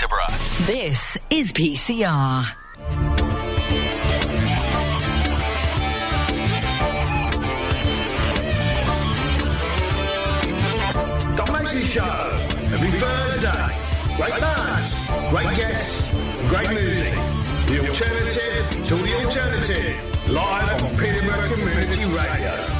Peterborough. This is PCR. Doc Mason Show. Every Thursday. Great bands, great guests, great music. The alternative to the alternative. Live on Peterborough Community Radio.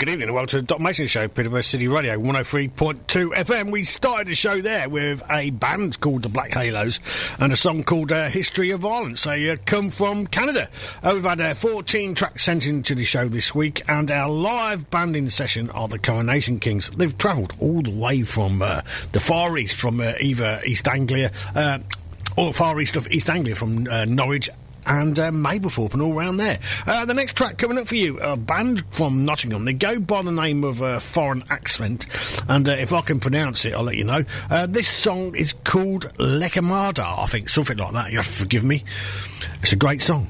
Good evening and welcome to the Doc Mason Show, Peterborough City Radio, 103.2 FM. We started the show there with a band called the Black Halos and a song called uh, History of Violence. They uh, come from Canada. Uh, we've had uh, 14 tracks sent into the show this week and our live banding session are the Coronation Kings. They've travelled all the way from uh, the Far East, from uh, either East Anglia, or Far East of East Anglia, from uh, Norwich and uh, Mablethorpe and all round there. Uh, the next track coming up for you, a band from Nottingham. They go by the name of uh, Foreign Accent, and uh, if I can pronounce it, I'll let you know. Uh, this song is called Lekamada, I think, something like that. You have to forgive me. It's a great song.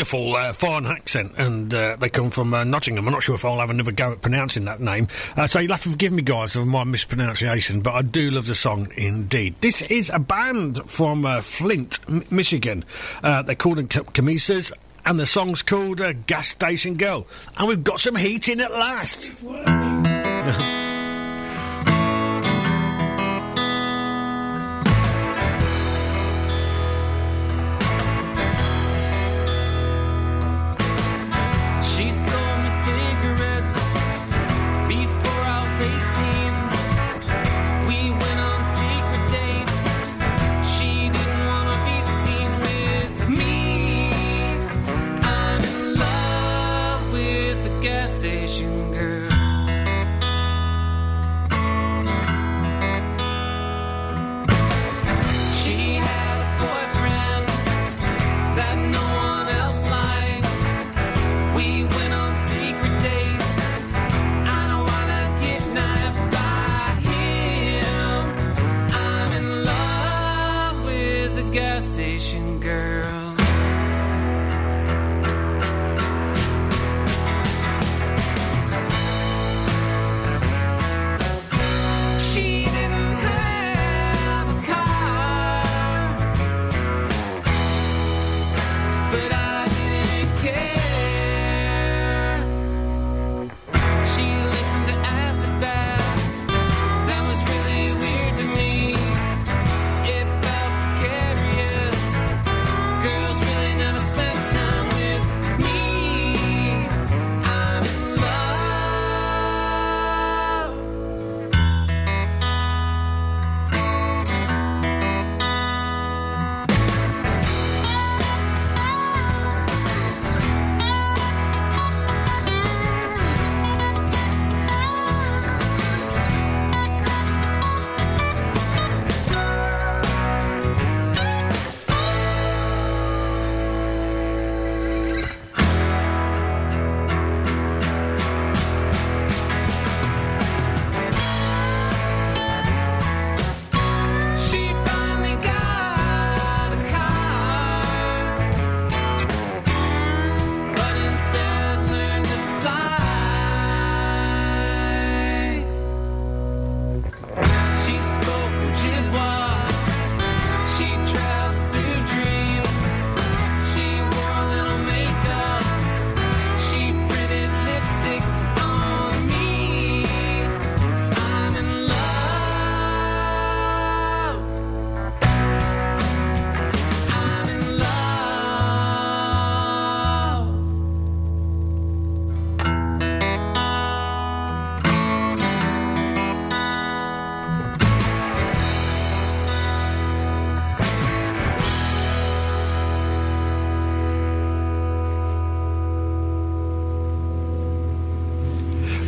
Wonderful uh, foreign accent, and uh, they come from uh, Nottingham. I'm not sure if I'll have another go at pronouncing that name. Uh, so you'll have to forgive me, guys, for my mispronunciation, but I do love the song indeed. This is a band from uh, Flint, M- Michigan. Uh, they're called them Camisas, and the song's called Gas Station Girl. And we've got some heating at last. Gas station girl.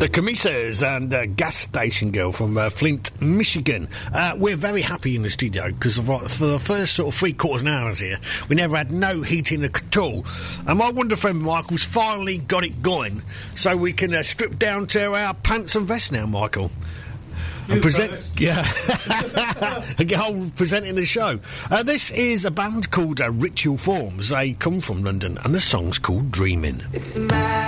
The Camisas and uh, Gas Station Girl from uh, Flint, Michigan. Uh, we're very happy in the studio because for the first sort of three quarters of an hour here, we never had no heating at all. And my wonder friend Michael's finally got it going, so we can uh, strip down to our pants and vests now, Michael. And present, yeah, and get on presenting the show. Uh, this is a band called uh, Ritual Forms. They come from London, and the song's called Dreaming. It's mad,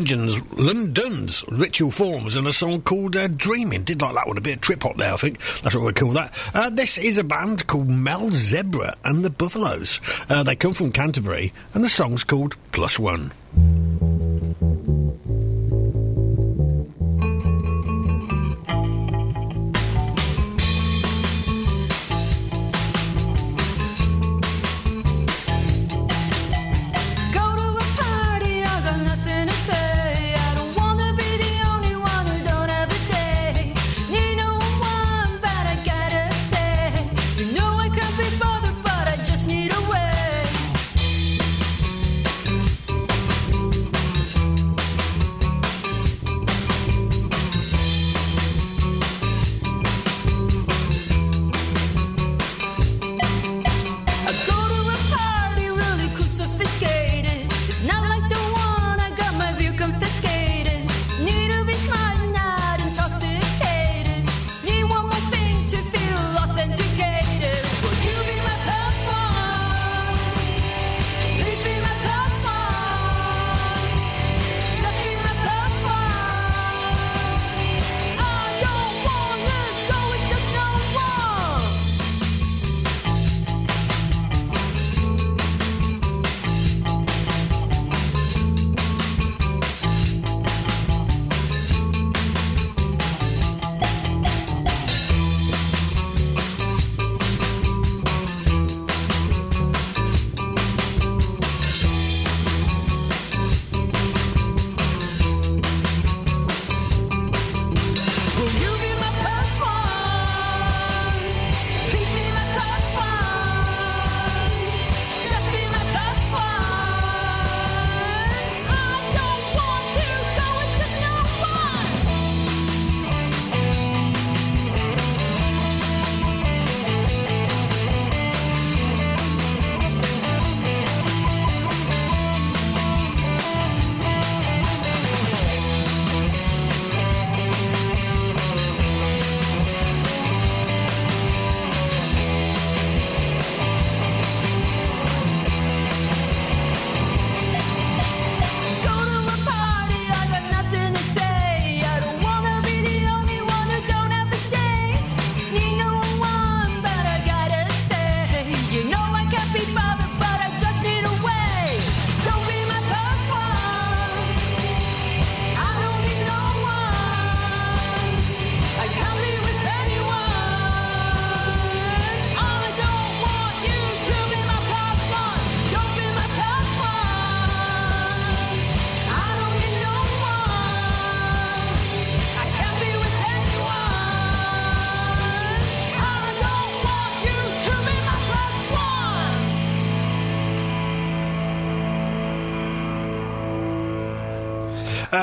London's, Ritual Forms and a song called uh, Dreaming. Did like that one, a bit of trip hop there, I think. That's what we call that. Uh, this is a band called Melzebra and the Buffalos. Uh, they come from Canterbury and the song's called Plus One.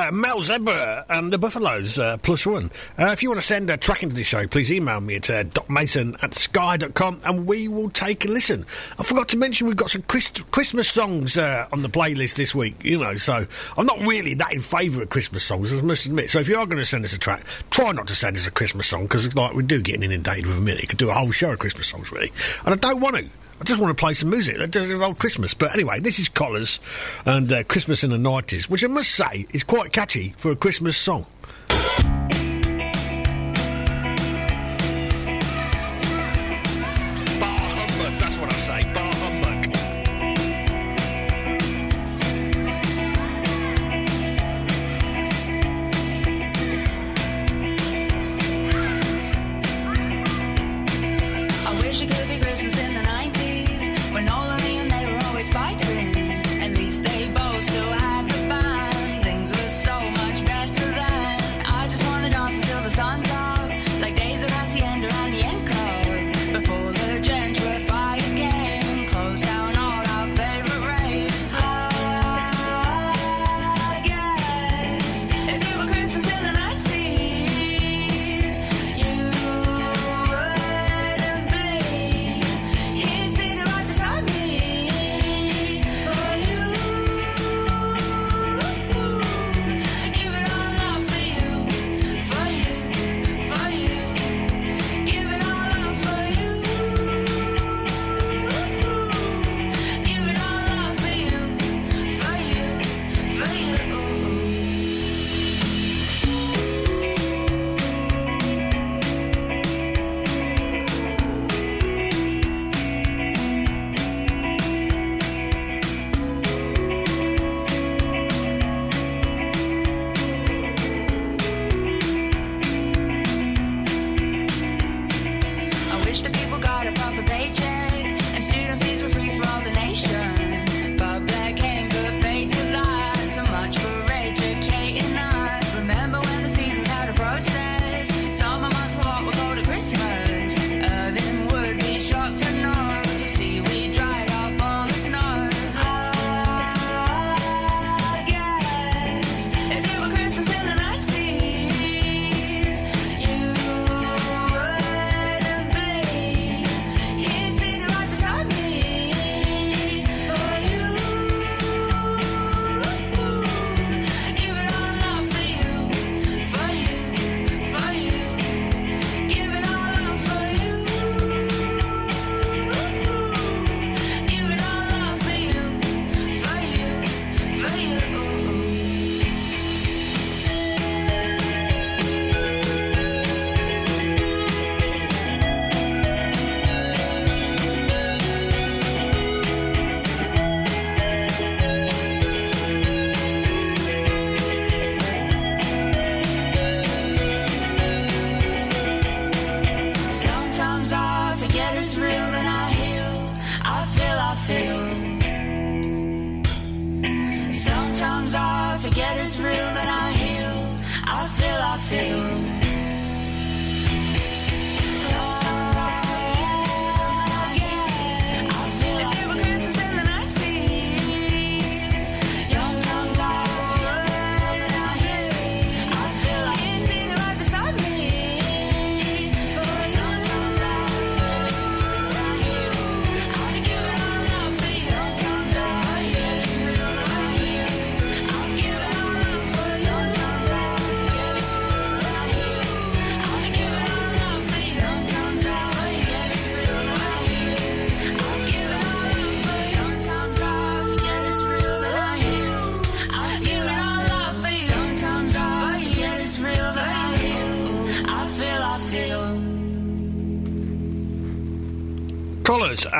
Uh, Melzebra and the Buffalos, uh, plus one. Uh, if you want to send a track into the show, please email me at uh, docmason at sky.com and we will take a listen. I forgot to mention we've got some Christ- Christmas songs uh, on the playlist this week, you know, so I'm not really that in favour of Christmas songs, I must admit. So if you are going to send us a track, try not to send us a Christmas song because like, we do get inundated with a minute. You could do a whole show of Christmas songs, really. And I don't want to. I just want to play some music that doesn't involve Christmas. But anyway, this is Collars and uh, Christmas in the 90s, which I must say is quite catchy for a Christmas song.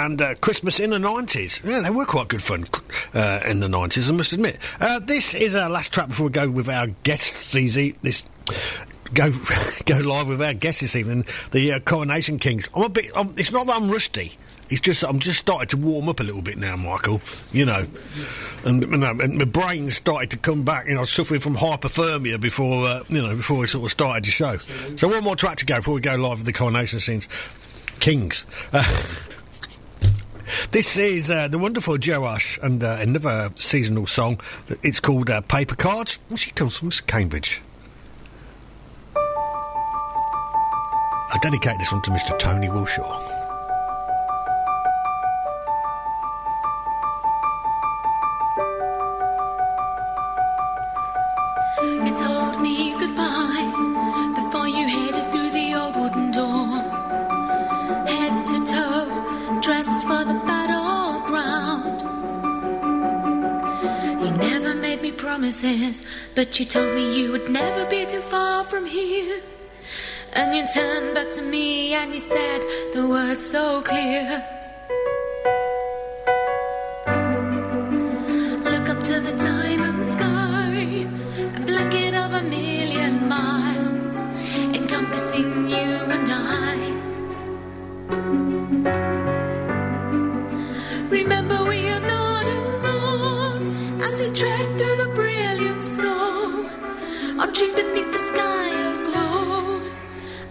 And uh, Christmas in the 90s. Yeah, they were quite good fun uh, in the 90s, I must admit. Uh, this is our last track before we go with our guests this, e- this go go live with our guests this evening, the uh, Coronation Kings. I'm a bit. Um, it's not that I'm rusty. It's just I'm just starting to warm up a little bit now, Michael. You know, and, and my brain started to come back. You know, I was suffering from hypothermia before uh, you know before we sort of started the show. So one more track to go before we go live with the Coronation scenes. Kings. Uh, This is uh, the wonderful Jo Ash and uh, another seasonal song. It's called uh, Paper Cards. Well, she comes from Cambridge. I dedicate this one to Mr. Tony Wilshaw. Promises, but you told me you would never be too far from here. And you turned back to me and you said the words so clear. Look up to the diamond sky, a blanket of a million miles, encompassing you and beneath the sky aglow.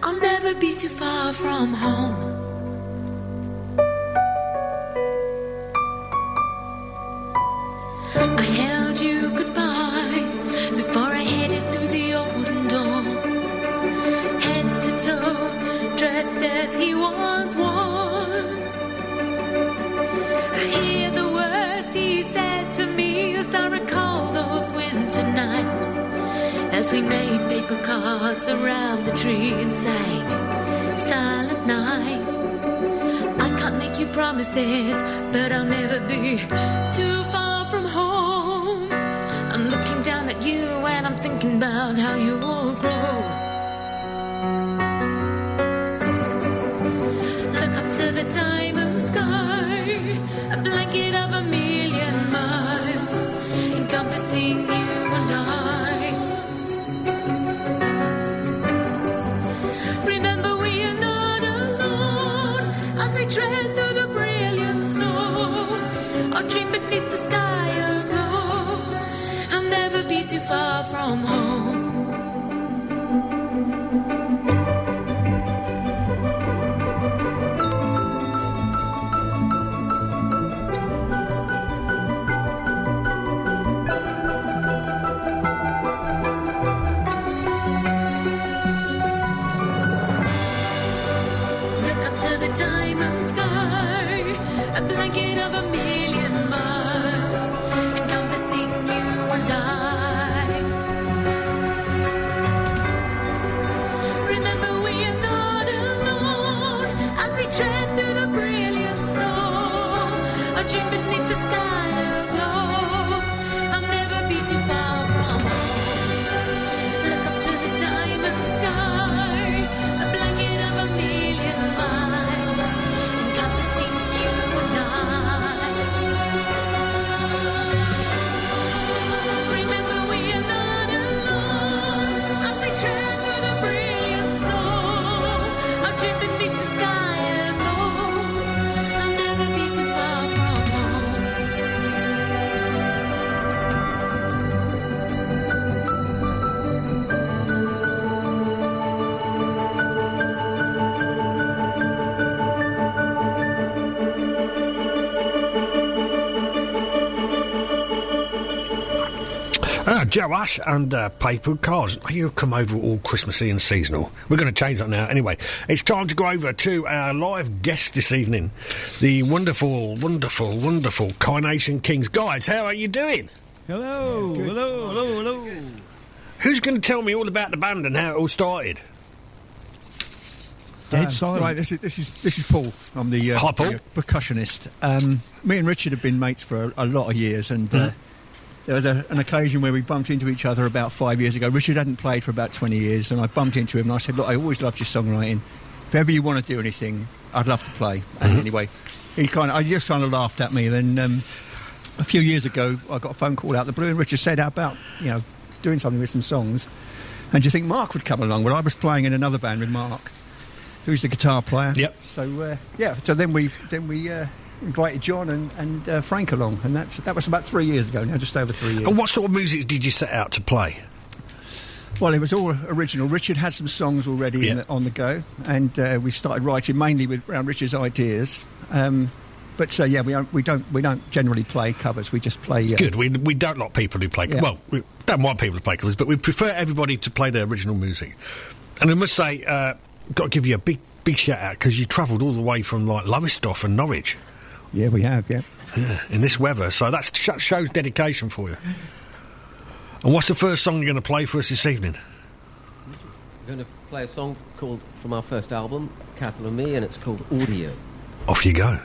I'll never be too far from home. I held you goodbye before I headed through the old wooden door. Head to toe, dressed as he once was. I hear the words he said to me as I recall those winter nights. As we made paper cards around the tree and sang Silent Night. I can't make you promises, but I'll never be too far from home. I'm looking down at you and I'm thinking about how you'll grow. Look up to the diamond sky, a blanket of a million miles, encompassing you and I. too far from home. Ah, Jo Ash and uh, Paper Cards. You've come over all Christmassy and seasonal. We're going to change that now. Anyway, it's time to go over to our live guest this evening, the wonderful, wonderful, wonderful Coronation Kings. Guys, how are you doing? Hello, hello, hello, hello. Who's going to tell me all about the band and how it all started? Dead Um, silent. Right, this is this is this is Paul. I'm the, uh, Hi, Paul. the percussionist. Um, me and Richard have been mates for a, a lot of years, and uh, Mm-hmm. There was a, an occasion where we bumped into each other about five years ago. Richard hadn't played for about 20 years, and I bumped into him and I said, "Look, I always loved your songwriting. If ever you want to do anything, I'd love to play." Mm-hmm. And anyway, he kind of, I just kind of laughed at me. Then um, a few years ago, I got a phone call out the blue, and Richard said, "How about you know doing something with some songs?" And do you think Mark would come along? Well, I was playing in another band with Mark, who's the guitar player. Yep. So uh, yeah, so then we then we uh, invited John and, and uh, Frank along, and that's, that was about three years ago now, just over three years. And what sort of music did you set out to play? Well, it was all original. Richard had some songs already yeah. the, on the go, and uh, we started writing mainly with, around Richard's ideas. Um, but so yeah, we don't, we don't we don't generally play covers. We just play. Uh, Good. We we don't like people who play. Yeah. Well, we don't want people to play covers, but we prefer everybody to play their original music. And I must say, uh, got to give you a big big shout out because you travelled all the way from like Lowestoft and Norwich. Yeah, we have. Yeah. yeah. In this weather, so that shows dedication for you. And what's the first song you're going to play for us this evening? We're going to play a song called from our first album, Catherine and Me, and it's called Audio. Off you go.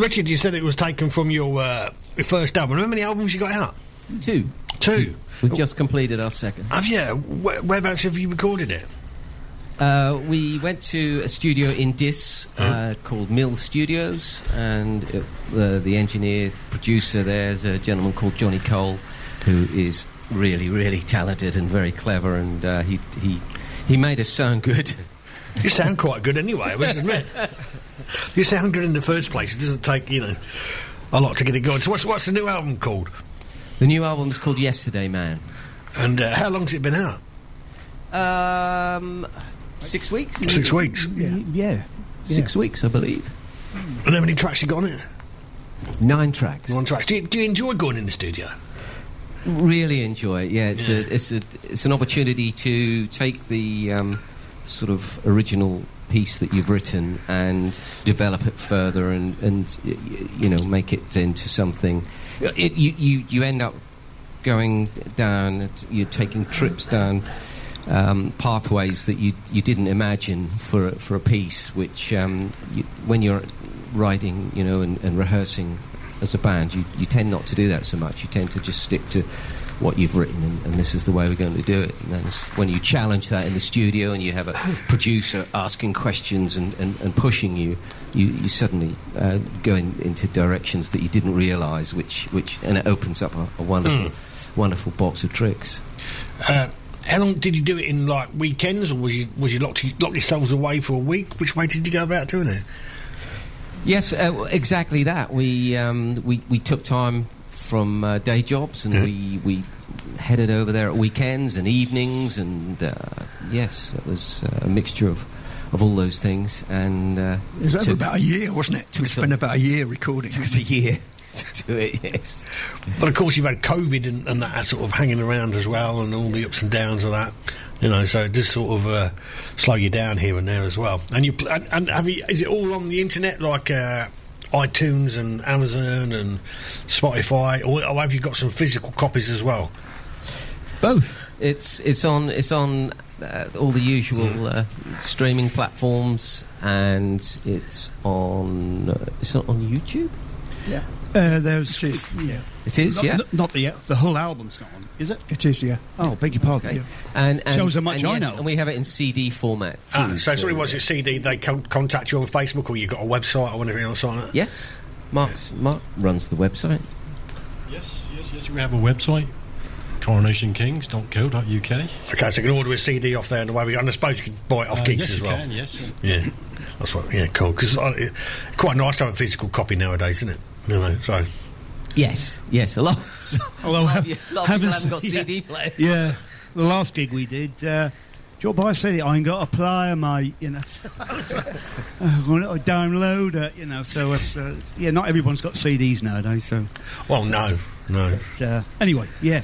Richard, you said it was taken from your, uh, your first album. How many albums you got out? Two. Two. We've just completed our second. Have you? Where, whereabouts have you recorded it? Uh, we went to a studio in Diss uh, called Mill Studios, and it, uh, the engineer producer there is a gentleman called Johnny Cole, who is really, really talented and very clever, and uh, he he he made us sound good. You sound quite good anyway, I must admit. You sound good in the first place. It doesn't take, you know, a lot to get it going. So, what's, what's the new album called? The new album is called Yesterday Man. And uh, how long's it been out? Um, six weeks. Six weeks. Yeah. Six weeks, I believe. And how many tracks you got on it? Nine tracks. Nine tracks. Do you, do you enjoy going in the studio? Really enjoy it. Yeah, it's Yeah. a it's a it's an opportunity to take the um, sort of original piece that you've written and develop it further and and you know make it into something. It, you you you end up going down. You're taking trips down. Um, pathways that you you didn't imagine for a, for a piece, which um, you, when you're writing, you know, and, and rehearsing as a band, you, you tend not to do that so much. You tend to just stick to what you've written, and, and this is the way we're going to do it. And then when you challenge that in the studio, and you have a producer asking questions and, and, and pushing you, you, you suddenly uh, go in, into directions that you didn't realise, which which and it opens up a, a wonderful wonderful box of tricks. Uh, how long did you do it in, like, weekends, or was you, was you locked, lock yourselves away for a week? Which way did you go about doing it? Yes, uh, exactly that. We um, we we took time from uh, day jobs and Yeah. we we headed over there at weekends and evenings and uh, yes, it was uh, a mixture of of all those things and uh, It was over about a year, wasn't it? We took spent about a year recording. took us a year to do it. Yes. But of course, you've had COVID and, and that sort of hanging around as well, and all the ups and downs of that. You know, so it does sort of uh, slow you down here and there as well. And you pl- and, and have you? Is it all on the internet, like uh, iTunes and Amazon and Spotify, or, or have you got some physical copies as well? Both. It's it's on it's on uh, all the usual uh, streaming platforms and it's on uh, it's on YouTube. Yeah. Uh, there's. It is, Yeah. It is, Not, yeah. n- not the the whole album's not on, is it? It is, yeah. Oh, beg your pardon. Okay. And, and Shows how much and I yes, know. And we have it in CD format. Too, Ah, so if somebody wants a CD, they con- contact you on Facebook, or you've got a website or anything else on it. Yes, Mark's, Mark runs the website. Yes, yes, yes. We have a website, coronationkings.co.uk. Okay, so you can order a CD off there, and away we go. And I suppose you can buy it off Uh, gigs yes, as you well. can, yes. Yeah, that's what. Yeah, cool. Because uh, quite nice to have a physical copy nowadays, isn't it? You know, so Yes, yes, a lot. Although a lot of, you- a lot of people haven't- haven't got yeah. CD players. Yeah, the last gig we did. Uh, do you want to buy a CD? I ain't got a player, mate. You know, I'm going to download it. You know, so it's, uh, yeah, not everyone's got CDs nowadays. So, well, no, no. but, uh, anyway, yeah,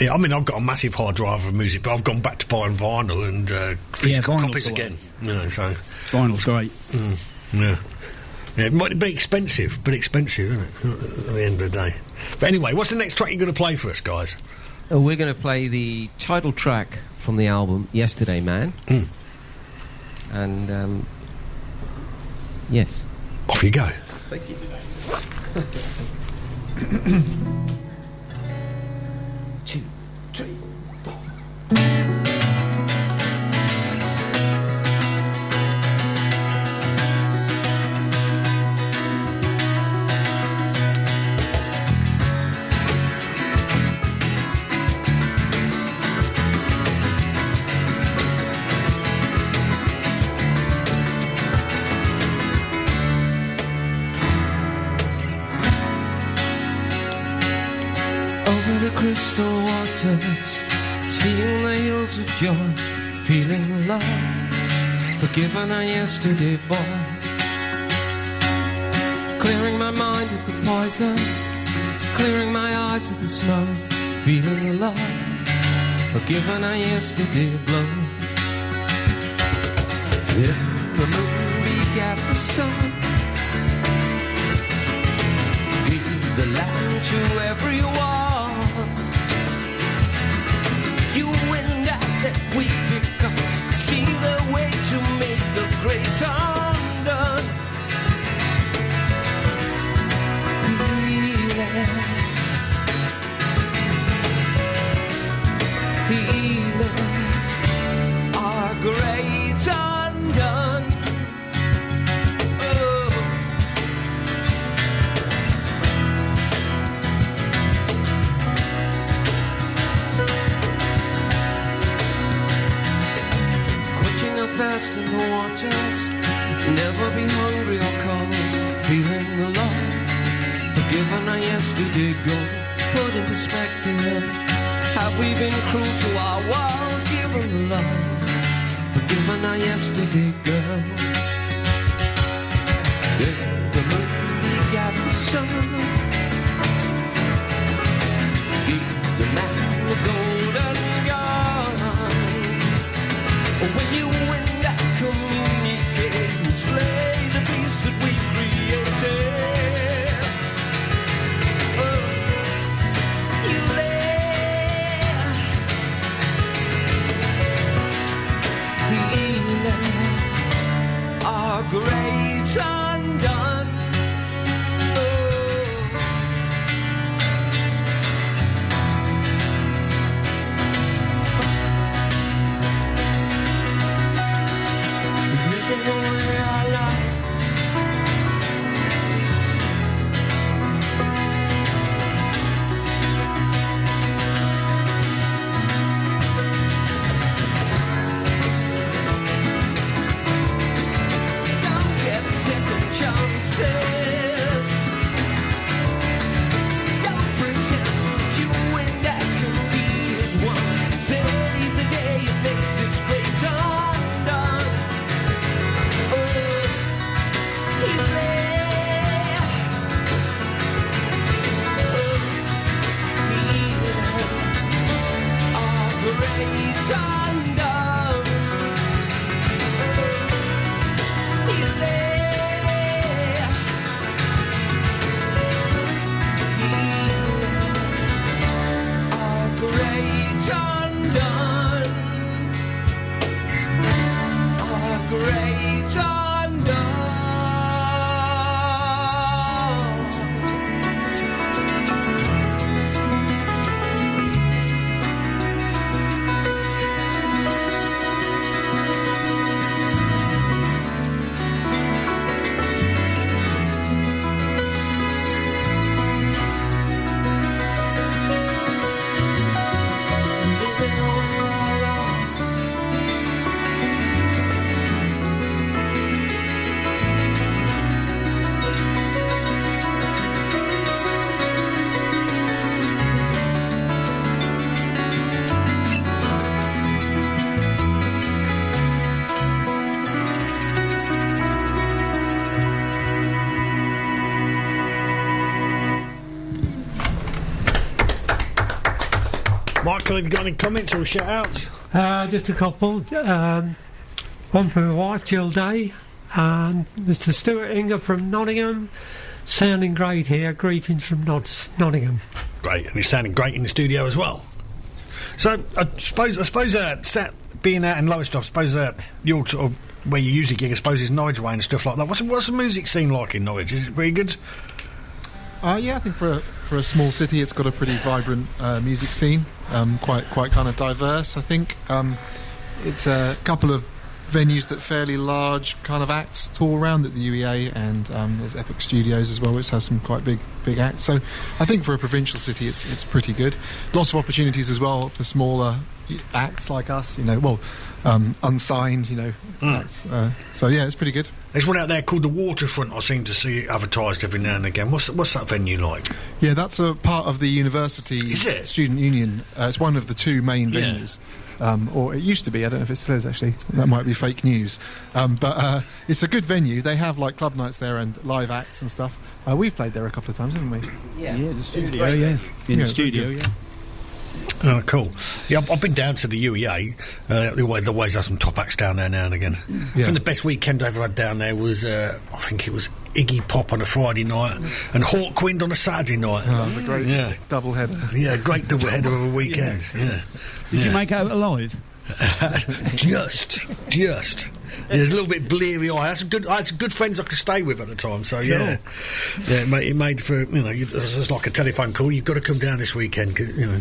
Yeah, I mean, I've got a massive hard drive of music, but I've gone back to buying vinyl and uh, physical vinyl's copies again. You know, so vinyl's great. yeah. Yeah, it might be expensive, but expensive, isn't it? At the end of the day. But anyway, what's the next track you're going to play for us, guys? Uh, we're going to play the title track from the album Yesterday Man. Mm. And um, yes, Off you go. thank you. Two, three. over waters, seeing the hills of joy, feeling love, forgiven a yesterday boy. Clearing my mind of the poison, clearing my eyes of the snow, feeling love, forgiven a yesterday blow. Yeah, Michael, have you got any comments or shout outs? Uh, just a couple. Um, one from my wife, Jill Day, and Mr. Stuart Inger from Nottingham. Sounding great here. Greetings from Not- Nottingham. Great, and you're sounding great in the studio as well. So I suppose I suppose uh, Sat, being out in Lowestoft, I suppose uh, your sort of where you usually gig, I suppose, is Norwich way and stuff like that. What's what's the music scene like in Norwich? Is it very good? Uh, yeah, I think for a, for a small city, it's got a pretty vibrant uh, music scene. Um, quite quite kind of diverse. I think um, it's a couple of venues that fairly large kind of acts tour around at the UEA, and um, there's Epic Studios as well, which has some quite big big acts. So I think for a provincial city, it's it's pretty good. Lots of opportunities as well for smaller acts like us. You know, well, um, unsigned. You know, acts. Uh, so yeah, it's pretty good. There's one out there called the Waterfront. I seem to see it advertised every now and again. What's what's that venue like? Yeah, that's a part of the university student union. Uh, it's one of the two main Yeah. venues. Um, or it used to be. I don't know if it still is actually. That might be fake news. Um, but uh, it's a good venue. They have like club nights there and live acts and stuff. Uh, we've played there a couple of times, haven't we? Yeah. Yeah, the studio, yeah. venue. In the studio, yeah. Oh, cool. Yeah, I've, I've been down to the UEA. Uh, they always, have some top acts down there now and again. I Yeah. think the best weekend I ever had down there was, uh, I think it was Iggy Pop on a Friday night and Hawkwind on a Saturday night. Oh, it was a great yeah. double header. Yeah, great double header of a weekend. Yeah. Did Yeah. you make out alive? just, just. There's a little bit bleary eye. I had some good, I had some good friends I could stay with at the time. So yeah, yeah, it made, it made for you know, you- it's like a telephone call. You've got to come down this weekend. 'cause, you know,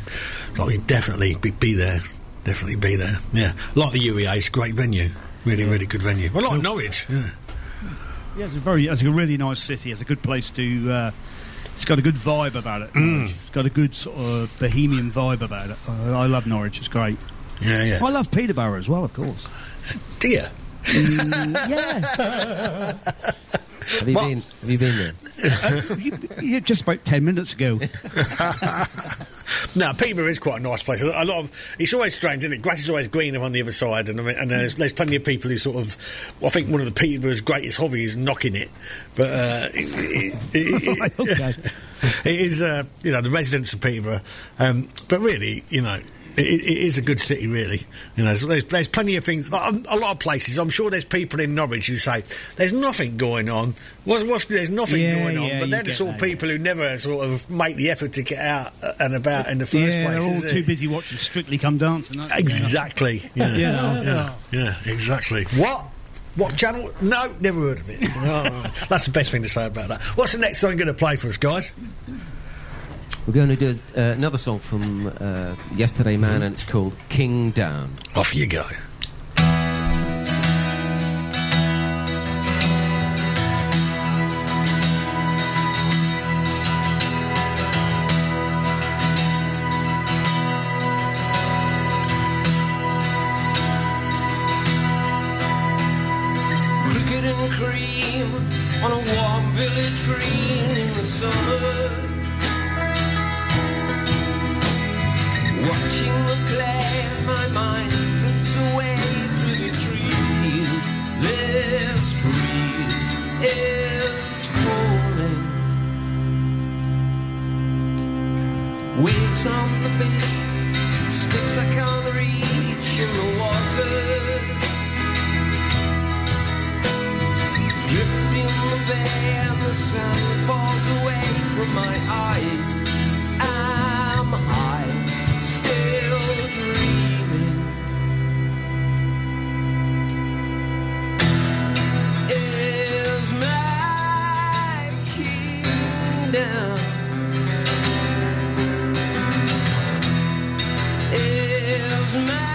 like you definitely be, be there, definitely be there. Yeah, like the UEA, it's a great venue. Really, really good venue. I like Norwich. Yeah. Yeah, it's a very, it's a really nice city. It's a good place to. Uh, it's got a good vibe about it. Mm. It's got a good sort of bohemian vibe about it. Uh, I love Norwich. It's great. Yeah, yeah. I love Peterborough as well, of course. Dear. Yeah. Have you been? Have you been there? Uh, you, you- just about ten minutes ago. No, Peterborough is quite a nice place. A lot of it's always strange, isn't it? Grass is always greener on the other side, and, and there's, there's plenty of people who sort of. Well, I think one of the Peterborough's greatest hobby is knocking it, but uh, it, it, it, okay. it is uh, you know the residents of Peterborough, um, but really you know. It, it is a good city, really. You know, there's, there's plenty of things. A a lot of places. I'm sure there's people in Norwich who say there's nothing going on. What's, what's, there's nothing Yeah, going on, yeah, but they're the sort of that, people who never sort of make the effort to get out and about in the first yeah, place. they're all is it? too busy watching Strictly Come Dancing. Exactly. Yeah. Yeah. Yeah. Exactly. What? What channel? No, never heard of it. Oh, that's the best thing to say about that. What's the next song you're going to play for us, guys? We're going to do uh, another song from uh, Yesterday Man, and it's called King Down. Off you go. Waves on the beach, sticks I can't reach in the water. Drift in the bay and the sun falls away from my eyes. Is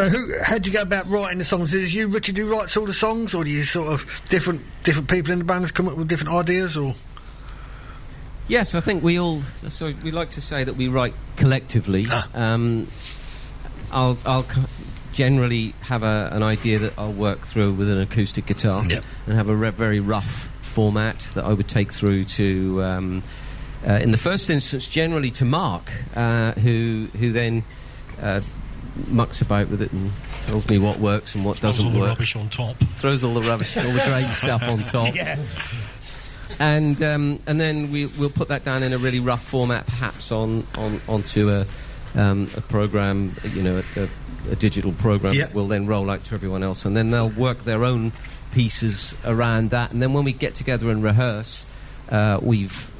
So, who? How do you go about writing the songs? Is it you, Richard, who writes all the songs, or do you sort of different different people in the band come up with different ideas, or? Yes, I think we all. So we like to say that we write collectively. Um, I'll, I'll generally have a, an idea that I'll work through with an acoustic guitar and have a re- very rough format that I would take through to. Um, uh, in the first instance, generally to Mark, uh, who who then uh, mucks about with it and tells me what works and what Throws doesn't all the work. rubbish on top. Throws all the rubbish, all the great stuff on top Yeah. and um, and then we, we'll put that down in a really rough format, perhaps on, on onto a um, a program, you know, a, a, digital program Yeah. that will then roll out to everyone else, and then they'll work their own pieces around that, and then when we get together and rehearse. Uh, we've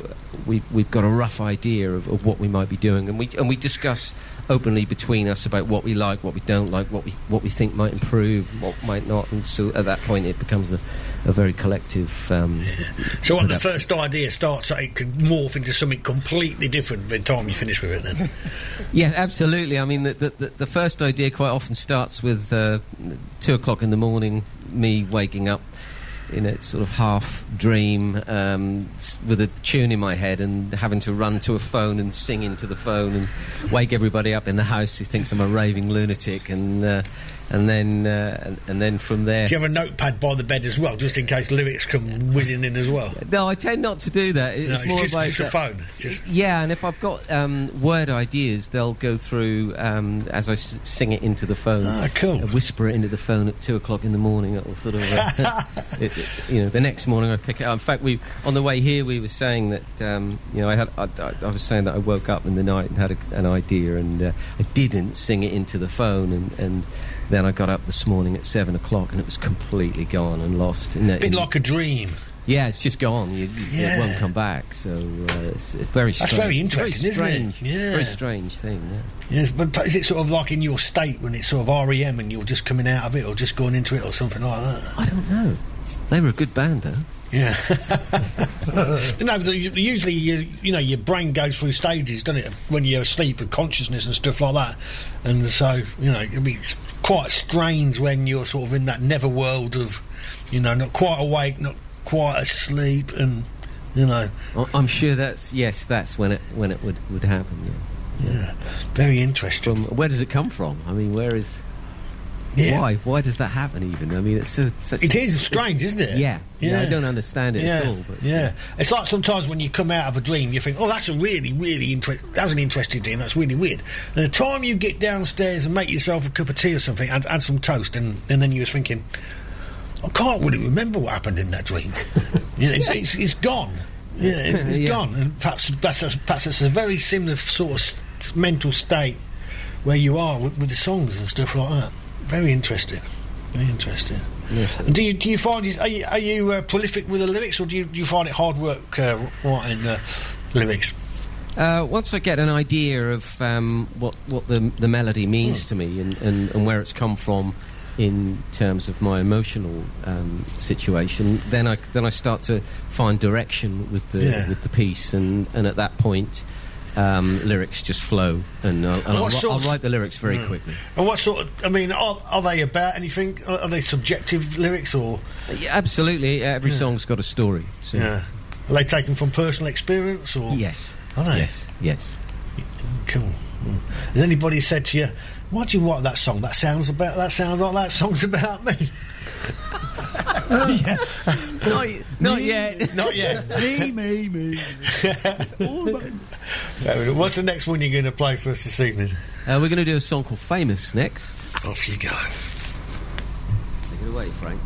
we've we've got a rough idea of, of what we might be doing, and we and we discuss openly between us about what we like, what we don't like, what we what we think might improve, what might not, and so at that point it becomes a, a very collective. Um, So, what the first idea starts, it could morph into something completely different by the time you finish with it. Then, Yeah, absolutely. I mean, the, the, the, the first idea quite often starts with uh, two o'clock in the morning, me waking up in a sort of half dream um, with a tune in my head and having to run to a phone and sing into the phone and wake everybody up in the house who thinks I'm a raving lunatic. And uh, and then uh, and, and then from there. do you have a notepad by the bed as well, just in case lyrics come whizzing in as well? No, I tend not to do that. It's, No, it's more just- like just a phone, just- yeah, and if I've got um, word ideas, they'll go through um, as I s- sing it into the phone. Ah, cool. I whisper it into the phone at two o'clock in the morning. It'll sort of, uh, it, it- you know, the next morning I pick it up. In fact, we on the way here we were saying that um, you know I had I, I, I was saying that I woke up in the night and had a, an idea, and uh, I didn't sing it into the phone, and. and then I got up this morning at seven o'clock and it was completely gone and lost. In the, A bit in- like a dream. yeah, it's just gone. You, you, Yeah. It won't come back. So uh, it's, it's very That's very interesting, Very isn't it? Yeah. Very strange thing. Yeah. Yes, but is it sort of like in your state when it's sort of REM and you're just coming out of it or just going into it or something like that? I don't know. They were a good band, though. Yeah. no, usually you you know your brain goes through stages, doesn't it? When you're asleep and consciousness and stuff like that, and so you know it'd be quite strange when you're sort of in that never world of, you know, not quite awake, not quite asleep, and you know, I'm sure that's yes, that's when it when it would, would happen. Yeah. yeah, very interesting. From where does it come from? I mean, where is Yeah. why why does that happen? Even I mean, it's so such. It a- is strange, isn't it? Yeah, yeah. I don't understand it yeah, at all. But yeah, it's like sometimes when you come out of a dream, you think, "Oh, that's a really, really interesting. That's an interesting dream. That's really weird." And the time you get downstairs and make yourself a cup of tea or something, and add some toast, and, and then you're thinking, "I can't really remember what happened in that dream." yeah, it's, it's, it's gone. Yeah, it's, it's Yeah. gone. And perhaps that's perhaps it's a very similar sort of mental state where you are with, with the songs and stuff like that. Very interesting. Very interesting. And Do you do you find you, are you, are you uh, prolific with the lyrics, or do you, do you find it hard work uh, writing uh, lyrics? Uh, once I get an idea of um, what what the the melody means to me and, and, and where it's come from in terms of my emotional um, situation, then I then I start to find direction with the Yeah. with the piece, and, and at that point, um, lyrics just flow, and, I'll, and I'll, I'll write the lyrics very Mm. quickly. And what sort of? I mean, are, are they about anything? Are, are they subjective lyrics, or Yeah, absolutely, every Yeah. song's got a story. So. yeah, are they taken from personal experience, or Yes. Are they? Yes. Yes. Cool. Mm. Has anybody said to you, "Why do you write that song? That sounds about. That sounds like that song's about me." not, not yet. Not yet. me, me, me. What's the next one you're going to play for us this evening? Uh, we're going to do a song called "Famous" next. Off you go. Take it away, Frank.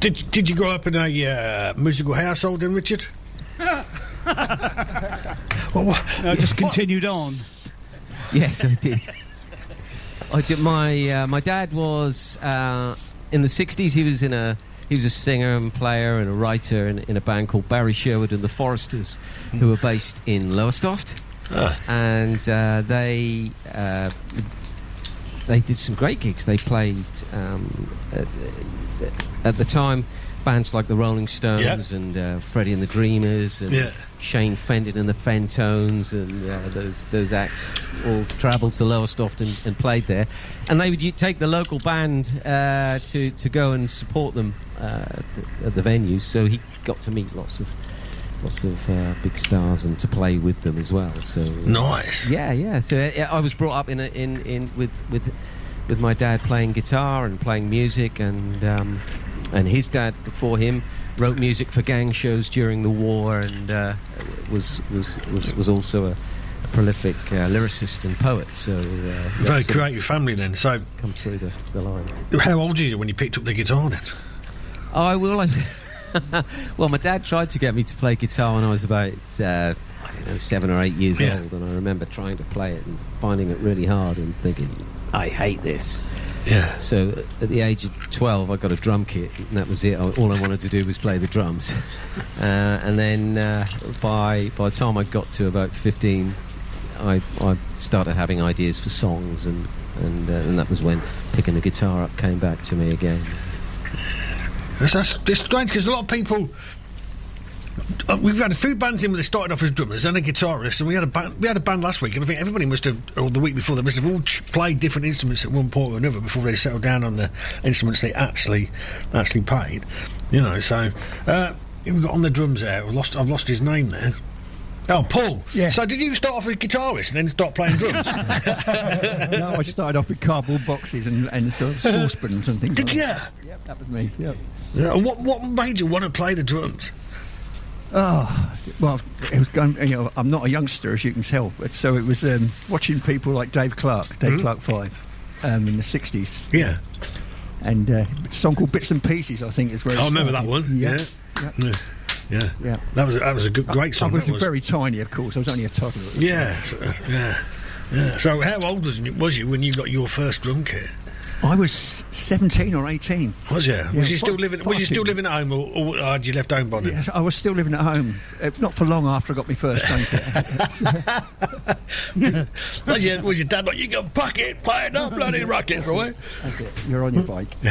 Did did you grow up in a uh, musical household, then, Richard? Well, what- No, just continued on. Yes, I did. I did. My uh, my dad was uh, in the '60s. He was in a he was a singer and player and a writer in, in a band called Barry Sherwood and the Foresters, who were based in Lowestoft, and uh, they. Uh, they did some great gigs. They played um, at, the time bands like the Rolling Stones and uh, Freddie and the Dreamers and Yeah. Shane Fenton and the Fentones and uh, those those acts all travelled to Lowestoft and, and played there, and they would take the local band uh, to to go and support them uh, at, the, at the venues. So he got to meet lots of lots of uh, big stars and to play with them as well. So Nice. yeah, yeah. So uh, I was brought up in a, in in with with with my dad playing guitar and playing music, and um, and his dad before him wrote music for gang shows during the war, and uh, was was was was also a, prolific uh, lyricist and poet. So uh, Very that's sort of creative family, then. So, come through the, the line. how old were you when you picked up the guitar, then? Oh, I will. I well, my dad tried to get me to play guitar when I was about, uh, I don't know, seven or eight years Yeah. old, and I remember trying to play it and finding it really hard and thinking, I hate this. Yeah. So at the age of 12, I got a drum kit, and that was it. All I wanted to do was play the drums. Uh, and then uh, by, by the time I got to about 15, I, I started having ideas for songs, and, and, uh, and that was when picking the guitar up came back to me again. That's, that's, it's strange because a lot of people we've had a few bands in where they started off as drummers and a guitarist, and we had a band. We had a band last week, and I think everybody must have, or the week before, they must have all played different instruments at one point or another before they settled down on the instruments they actually actually played. You know, so uh, who we got on the drums there. I've lost. I've lost his name there. Oh, Paul. Yeah. So did you start off as a guitarist and then start playing drums? no, I started off with cardboard boxes and, and sort of saucepans and things. Did like you? that. Yep, that was me. Yep. Yeah, and what what made you want to play the drums? Oh, well, it was going. You know, I'm not a youngster, as you can tell, but so it was um, watching people like Dave Clark, Dave Mhm. Clark Five, um, in the '60s, Yeah. and uh, a song called Bits and Pieces, I think, is where. I remember that one. Yeah. Yeah. Yeah. Yeah. Yeah. That was that was a good, great song. I, was, was. very tiny, of course. I was only a toddler. at the Yeah, so, uh, yeah, yeah. So, how old was you when you got your first drum kit? I was 17 or 18. Was you? Yeah, was you still living? Was you still living at home, or, or had you left home by then? Yes, I was still living at home. Uh, not for long after I got my first kit. was, your, was your dad like you got bucket playing up bloody rockets, right? That's it. You're on your bike.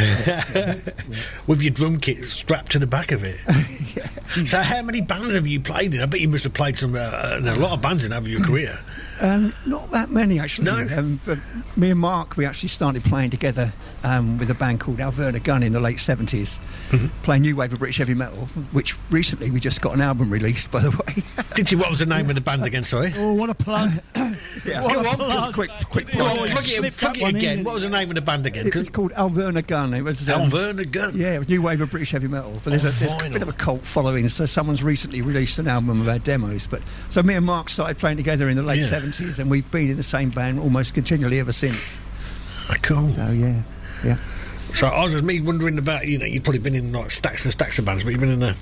With your drum kit strapped to the back of it. So, how many bands have you played in? I bet you must have played some uh, a lot of bands in over your career. Um, not that many, actually. No? Um, but me and Mark, we actually started playing together um, with a band called Alverna Gun in the late 70s, Mm-hmm. playing new wave of British heavy metal, which recently we just got an album released, by the way. Did you? What was the name of the band again? Sorry. Oh, what a plug! yeah. What Go a on, plug. Just quick, quick Go on, plug. plug it, Slip plug it again. in. What was the name of the band again? It was called Alverna Gun. It was um, Alverna Gun. Yeah, it new wave of British heavy metal. But there's, Oh, a, there's a bit of a cult following. So someone's recently released an album of our demos. But so me and Mark started playing together in the late Yeah. 70s, and we've been in the same band almost continually ever since. Ah, cool. So yeah, yeah. So I was just me wondering about you know you've probably been in like stacks and stacks of bands, but you've been in the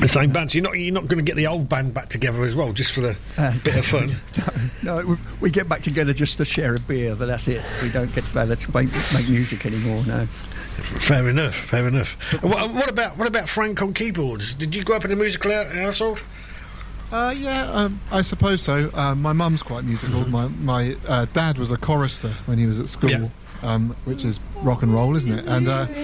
the same band. So you're not you're not going to get the old band back together as well, just for the Uh, bit of fun. No, we, we get back together just to share a beer, but that's it. We don't get together to make, make music anymore. No. Fair enough. Fair enough. What, what about what about Frank on keyboards? Did you grow up in a musical hou- household? Uh, yeah, um, I suppose so. Uh, my mum's quite musical. My my uh, dad was a chorister when he was at school, Yeah. um, which is rock and roll, isn't it? And uh, um,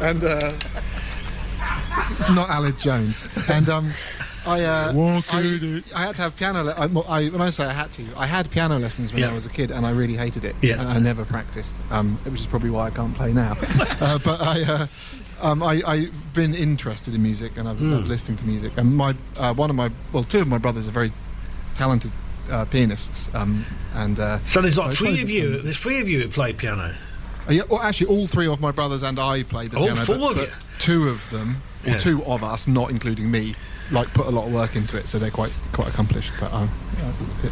and uh, not Aled Jones. And um, I, uh, I, I had to have piano. Le- I, I, when I say I had to, I had piano lessons when Yeah. I was a kid, and I really hated it. Yeah. and I never practiced, um, which is probably why I can't play now. uh, but I. Um, I, I've been interested in music and I've Hmm. loved listening to music. And my uh, one of my well, two of my brothers are very talented uh, pianists. Um, and uh, So there's like three of you. There's three of you who play piano. uh, yeah, well, actually, all three of my brothers and I played the All piano. four but, of but you? Two of them, or Yeah. two of us, not including me, like put a lot of work into it, so they're quite quite accomplished. But um,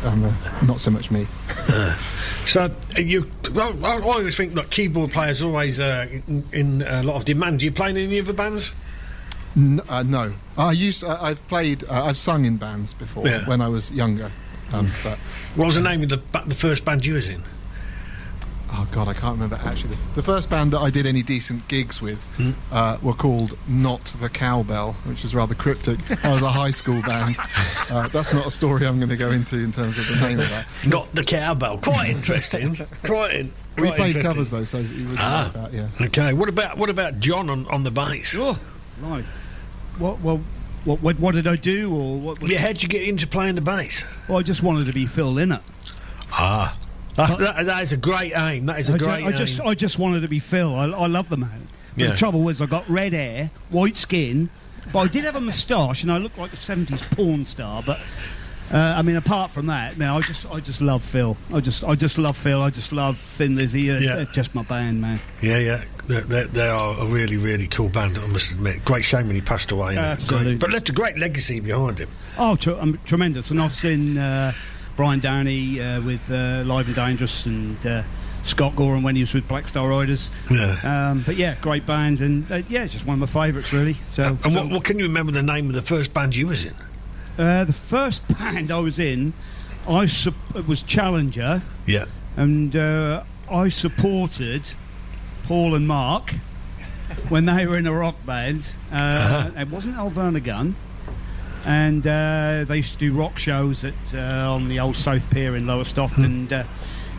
uh, um, uh, not so much me. So uh, you, well, I always think that keyboard players are always uh, in, in a lot of demand. Do you play in any other bands? N- uh, no, I used. Uh, I've played. Uh, I've sung in bands before Yeah. when I was younger. Um, but What was the name of the the first band you was in? Oh god, I can't remember actually. The first band that I did any decent gigs with Hmm. uh, were called Not the Cowbell, which is rather cryptic. I was a high school band. Uh, that's not a story I'm going to go into in terms of the name of that. Not the cowbell. Quite interesting. quite. In, We played covers though, so you would Ah. like that, yeah. Okay. What about what about John on, on the bass? Oh, right. What, well, what, what, what did I do, or what? what Yeah, how'd you get into playing the bass? Well, I just wanted to be Phil Lynott. Ah, that's, that, that is a great aim. That is a I, ju- great I just. I just wanted to be Phil. I, I love the man. But Yeah. the trouble was, I got red hair, white skin, but I did have a moustache, and I looked like a '70s porn star. But uh, I mean, apart from that, man, I just, I just love Phil. I just, I just love Phil. I just love Thin Lizzy. Uh, Yeah. just my band, man. Yeah, yeah. They, they, they are a really, really cool band. I must admit. Great shame when he passed away. Absolutely. Great- but left a great legacy behind him. Oh, tr- um, tremendous! And I've seen uh, Brian Downey uh, with uh, Live and Dangerous, and uh, Scott Gorham when he was with Black Star Riders. Yeah. Um, but yeah, great band, and uh, yeah, just one of my favourites, really. So, and so- what, what can you remember the name of the first band you was in? Uh, the first band I was in, I it was Challenger, Yeah. and uh, I supported Paul and Mark when they were in a rock band. Uh, Uh-huh. It wasn't Alverna Gun, and uh, they used to do rock shows at uh, on the old South Pier in Lowestoft, Hmm. and uh,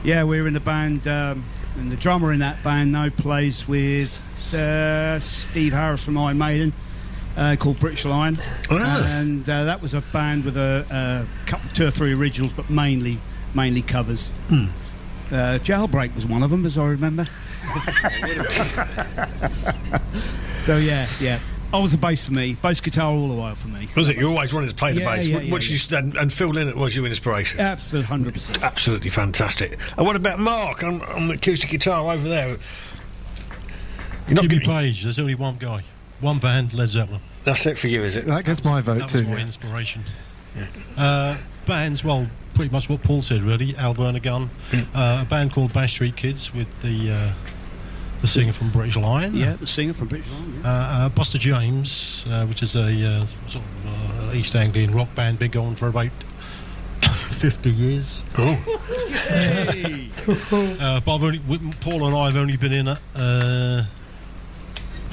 yeah, we were in the band, um, and the drummer in that band now plays with uh, Steve Harris from Iron Maiden uh, called British Lion, Ah. and uh, that was a band with a, a couple, two or three originals, but mainly mainly covers. Uh, Jailbreak was one of them, as I remember. so yeah, yeah. I was the bass for me, bass guitar all the while for me. Was it? You always wanted to play the Yeah, bass, yeah, wh- yeah, which yeah. you and, and Phil Lynott was your inspiration. Absolutely, hundred percent. Absolutely fantastic. And what about Mark on, on the acoustic guitar over there? You're not Jimmy giving- Page. There's only one guy, one band, Led Zeppelin. That's it for you, is it? That gets my vote That too. was my yeah. inspiration. Uh, bands, well, pretty much what Paul said, really. Alverna Gun, uh, a band called Bash Street Kids with the uh, the singer from British Lion. Yeah, the singer from British Lion. Uh, uh, Buster James, uh, which is a uh, sort of uh, East Anglian rock band, been going for about 50 years. Oh. uh, but I've only, Paul and I have only been in it uh,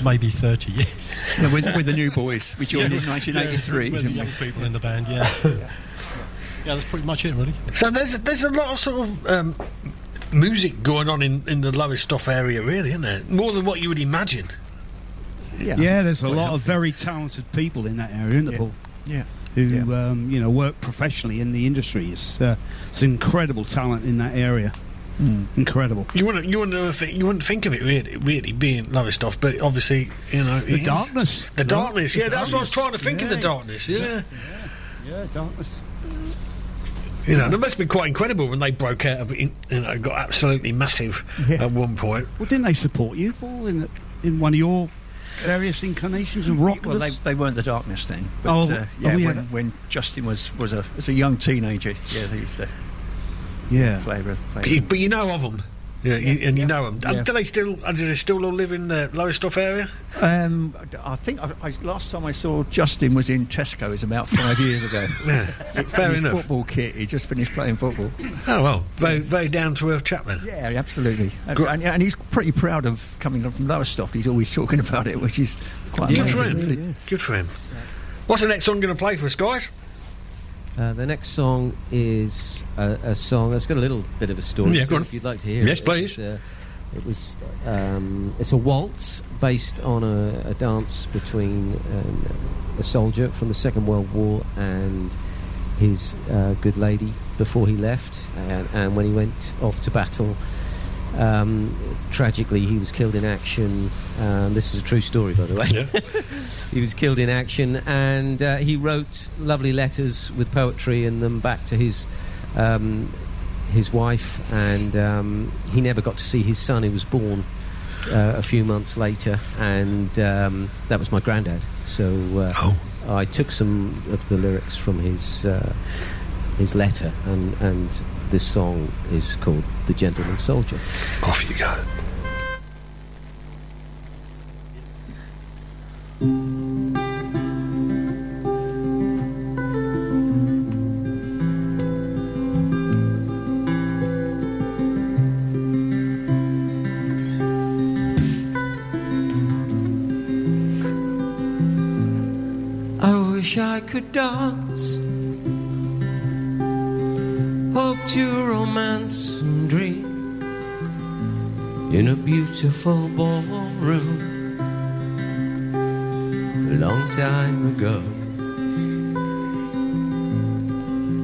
maybe 30 years. Yeah, with, with the new boys, we joined in Yeah, 1983. with the young people in the band, yeah. yeah, that's pretty much it, really. So there's there's a lot of sort of um, music going on in, in the Suffolk area, really, isn't there? More than what you would imagine. Yeah, yeah there's a lot of very talented people in that area, isn't there, Paul? Yeah. Who um, you know work professionally in the industry. It's uh, it's incredible talent in that area. Incredible. You wouldn't you wouldn't ever think, you wouldn't think of it really really being Lowestoft, but obviously you know The darkness. The darkness, The yeah, that's what I was trying to think of. The Yeah. darkness, yeah. Yeah, darkness. You know, it must be quite incredible when they broke out of it. You know, got absolutely massive at one point. Well, didn't they support you, Paul, in in one of your various incarnations of rock? Well, they, they weren't the darkness thing. But, Oh, uh, yeah, oh, yeah. when, when Justin was, was a was a young teenager, yeah, they used to yeah. play with. Play But you, but you know of them, yeah, you, and you know them. Yeah. Do they still? uh, Do they still all live in the Lowestoft area? um, I think I, I, last time I saw Justin was in Tesco's about five years ago. Yeah, fair his enough. football kit. He just finished playing football. Oh well, very very down to earth chap then. Yeah, absolutely. And, Gr- and, and he's pretty proud of coming from Lowestoft. He's always talking about it, which is quite Good amazing. for him. Good for him. What's the next song going to play for us, guys? Uh, the next song is a, a song that's got a little bit of a story. Yeah, go on. If you'd like to hear Yes, it. please. It's, uh, it was. Um, it's a waltz based on a, a dance between um, a soldier from the Second World War and his uh, good lady before he left, and, and when he went off to battle. Um, tragically, he was killed in action. Um, this is a true story, by the way. he was killed in action, and uh, he wrote lovely letters with poetry in them back to his um, his wife, and um, he never got to see his son, who was born uh, a few months later, and um, that was my granddad. So uh, I took some of the lyrics from his uh, his letter, and and this song is called "The Gentleman Soldier." Off you go. I wish I could dance. Beautiful ballroom a long time ago.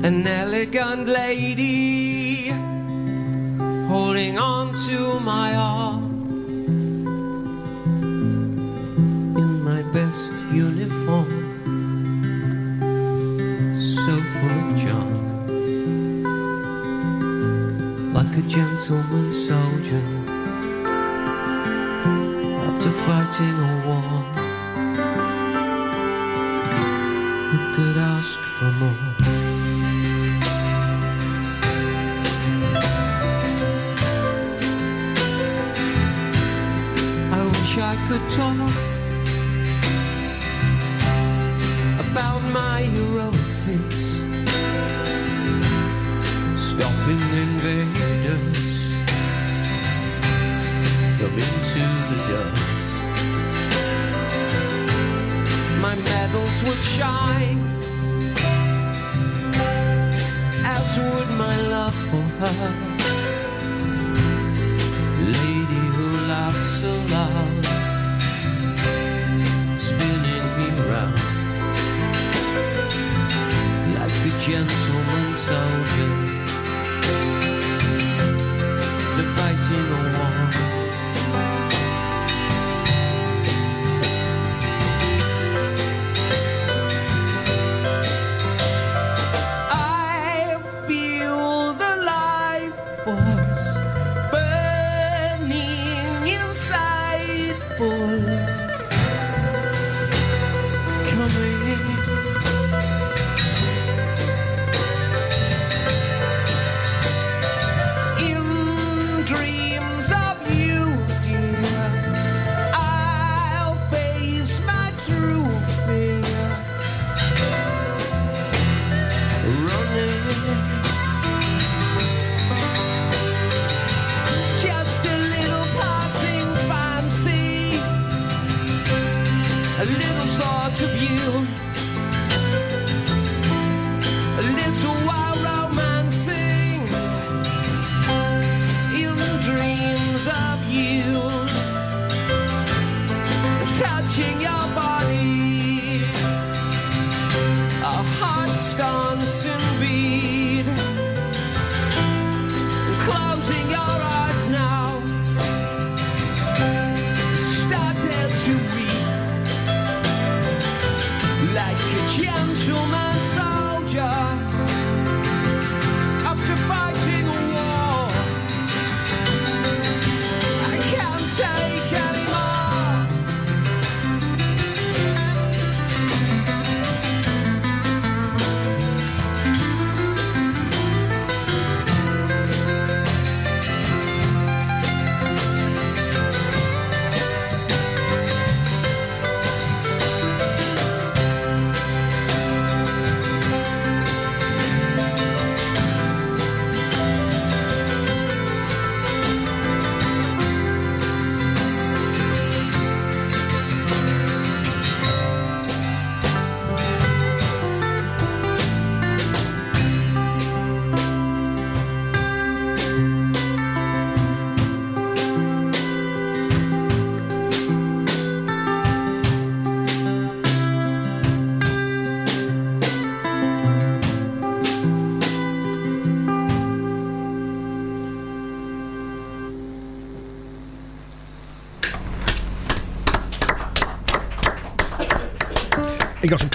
An elegant lady holding on to my arm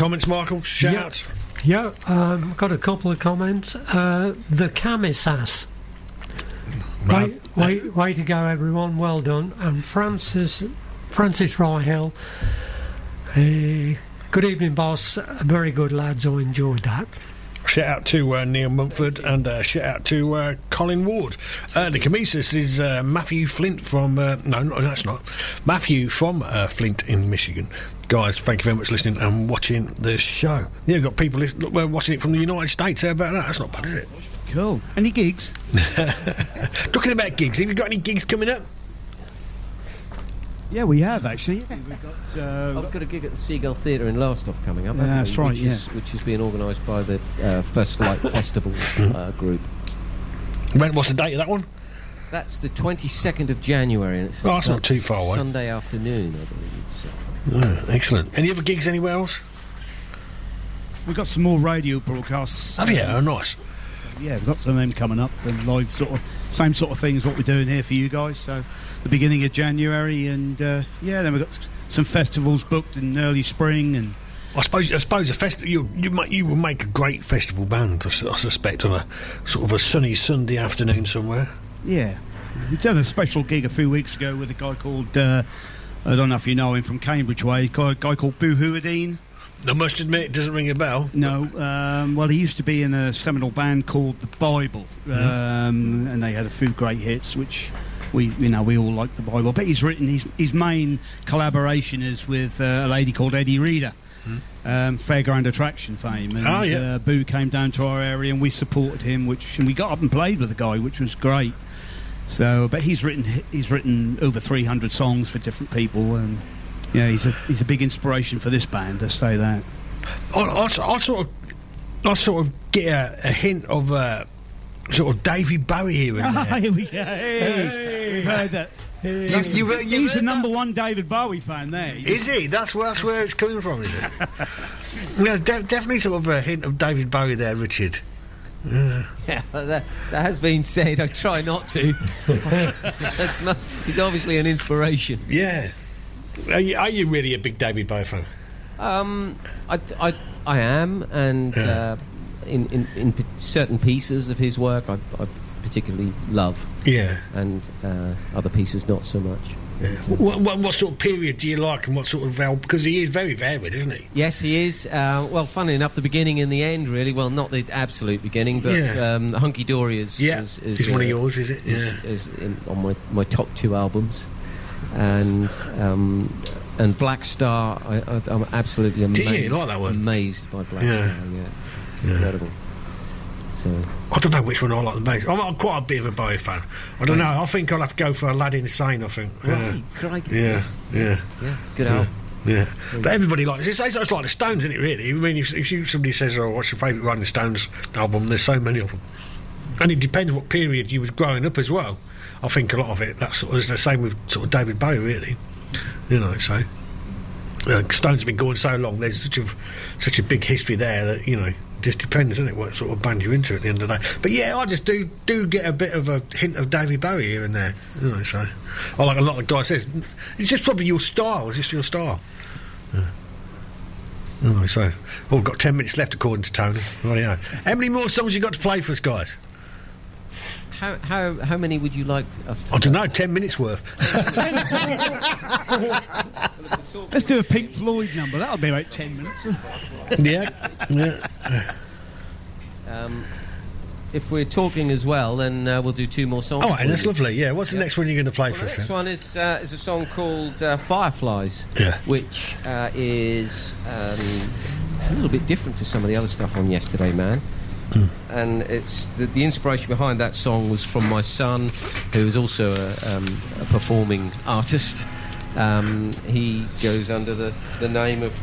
comments, Michael? Shout Yeah. out. Yeah, um, got a couple of comments. Uh, the camisas. Way, way, way to go, everyone. Well done. And Francis, Francis Ryhill. Uh, good evening, boss. Very good, lads. I enjoyed that. Shout out to uh, Neil Mumford and uh, shout out to uh, Colin Ward. Uh, the Camisas is uh, Matthew Flint from. Uh, no, no, that's not. Matthew from uh, Flint in Michigan. Guys, thank you very much for listening and watching the show. Yeah, we've got people look, we're watching it from the United States. How about that? That's not bad, is it? Cool. Any gigs? Talking about gigs, have you got any gigs coming up? Yeah, we have actually. We've got, uh, I've got a gig at the Seagull Theatre in Lowestoft coming up. Yeah, that's we? right, Which is, yeah. which is being organised by the uh, First Light Festival uh, group. When, what's the date of that one? That's the 22nd of January, and it's Oh, that's not too far away. Sunday afternoon, I believe. So. Oh, excellent. Any other gigs anywhere else? We've got some more radio broadcasts. Have you? Oh, nice. Yeah, we've got some of them coming up and live sort of same sort of things what we're doing here for you guys. So the beginning of January and uh, yeah, then we've got some festivals booked in early spring and I suppose I suppose a festival you you might you will make a great festival band. I, I suspect on a sort of a sunny Sunday afternoon somewhere. yeah, we did a special gig a few weeks ago with a guy called uh, I don't know if you know him from Cambridge way, a guy, guy called Boo Hewerdine. I must admit, it doesn't ring a bell. No, um, well, he used to be in a seminal band called the Bible, um, and they had a few great hits, which we, you know, we all like the Bible. But he's written his his main collaboration is with uh, a lady called Eddi Reader, um, Fairground Attraction fame. And, Oh, yeah. uh, Boo came down to our area, and we supported him, which and we got up and played with the guy, which was great. So, but he's written he's written over 300 songs for different people, and yeah, he's a he's a big inspiration for this band. I say that. I, I, I sort of I sort of get a, a hint of uh, sort of David Bowie here and there. Here we go. Hey. Heard that. You- you've- you've He's the number one David Bowie fan there. Is he? That's where, that's where it's coming from, is it? There's de- definitely sort of a hint of David Bowie there, Richard. Yeah, that, that has been said. I try not to. Must, he's obviously an inspiration. Yeah. Are you, are you really a big David Bowie fan? Um, I, I, I am, and uh, in, in, in p- certain pieces of his work, I, I particularly love. Yeah. And uh, other pieces, not so much. What, what, what sort of period do you like, and what sort of album? Because he is very varied, isn't he? Yes, he is. Uh, well, funny enough, the beginning and the end, really. Well, not the absolute beginning, but Yeah. um, Hunky Dory is. Yeah, is, is, it's one of yours, is it? Yeah. Is, in, on my, my top two albums, and um, and Blackstar. I, I'm absolutely amazed. you? You like that one? Amazed by Black Yeah. Star. Yeah, incredible. So I don't know which one I like the most. I'm, I'm quite a bit of a Bowie fan. I don't know. I think I'll have to go for Aladdin Sane. I think. Right, crikey. Yeah. Yeah. Yeah, good yeah. album. Yeah, but everybody likes it. It's, it's like the Stones, isn't it? Really. I mean, if, if you, somebody says, "Oh, what's your favourite Rolling Stones album?" There's so many of them, and it depends what period you was growing up as well. I think a lot of it that's the same with sort of David Bowie, really. You know, so uh, Stones have been going so long. There's such a such a big history there that you know. Just depends, doesn't it, what sort of band you're into at the end of the day. But yeah, I just do do get a bit of a hint of David Bowie here and there. You know, so I like a lot of guys says it's just probably your style. It's just your style. Yeah. Oh, so oh, we've got ten minutes left according to Tony. Yeah. How many more songs you got to play for us, guys? How, how, how many would you like us to I don't know, ten minutes worth. Let's do a Pink Floyd number. That'll be about ten minutes. yeah, yeah. Um, if we're talking as well, then uh, we'll do two more songs. All right, for that's you. lovely. Yeah, what's the next one you're going to play Well, for the us? next then? one is uh, is a song called uh, Fireflies, Yeah. which uh, is um, it's a little bit different to some of the other stuff on Yesterday Man. Hmm. And it's the, the inspiration behind that song was from my son, who is also a, um, a performing artist. Um, he goes under the, the name of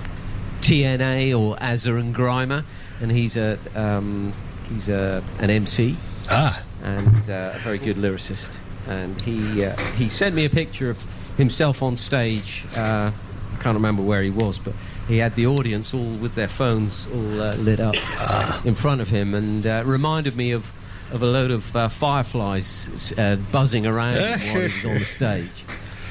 TNA or Azza and Grimer, and he's a um, he's a, an MC ah. and uh, a very good lyricist. And he uh, he sent me a picture of himself on stage. Uh, I can't remember where he was, but he had the audience all with their phones all uh, lit up in front of him, and uh, reminded me of of a load of uh, fireflies uh, buzzing around while he was on the stage.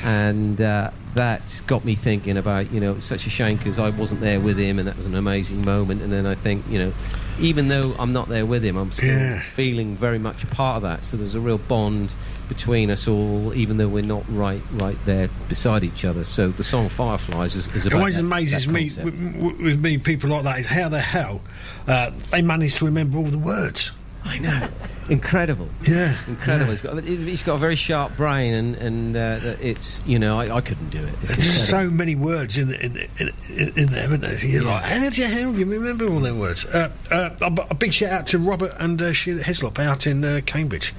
And uh, that got me thinking about, you know, it's such a shame because I wasn't there with him, and that was an amazing moment. And then I think, you know, even though I'm not there with him, I'm still Yeah. feeling very much a part of that. So there's a real bond between us all, even though we're not right right there beside each other. So the song Fireflies is, is It always that- amazes that me with, with- with me people like that is how the hell uh, they manage to remember all the words. I know. Incredible. Yeah. Incredible. He's got, he's got a very sharp brain, and, and uh, it's, you know, I, I couldn't do it. There's so many words in in, in, in, in there, isn't there? So you're like, how did you, how do you remember all them words? Uh, uh, a, a big shout out to Robert and uh, Sheila Heslop out in uh, Cambridge.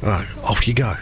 Right, off you go.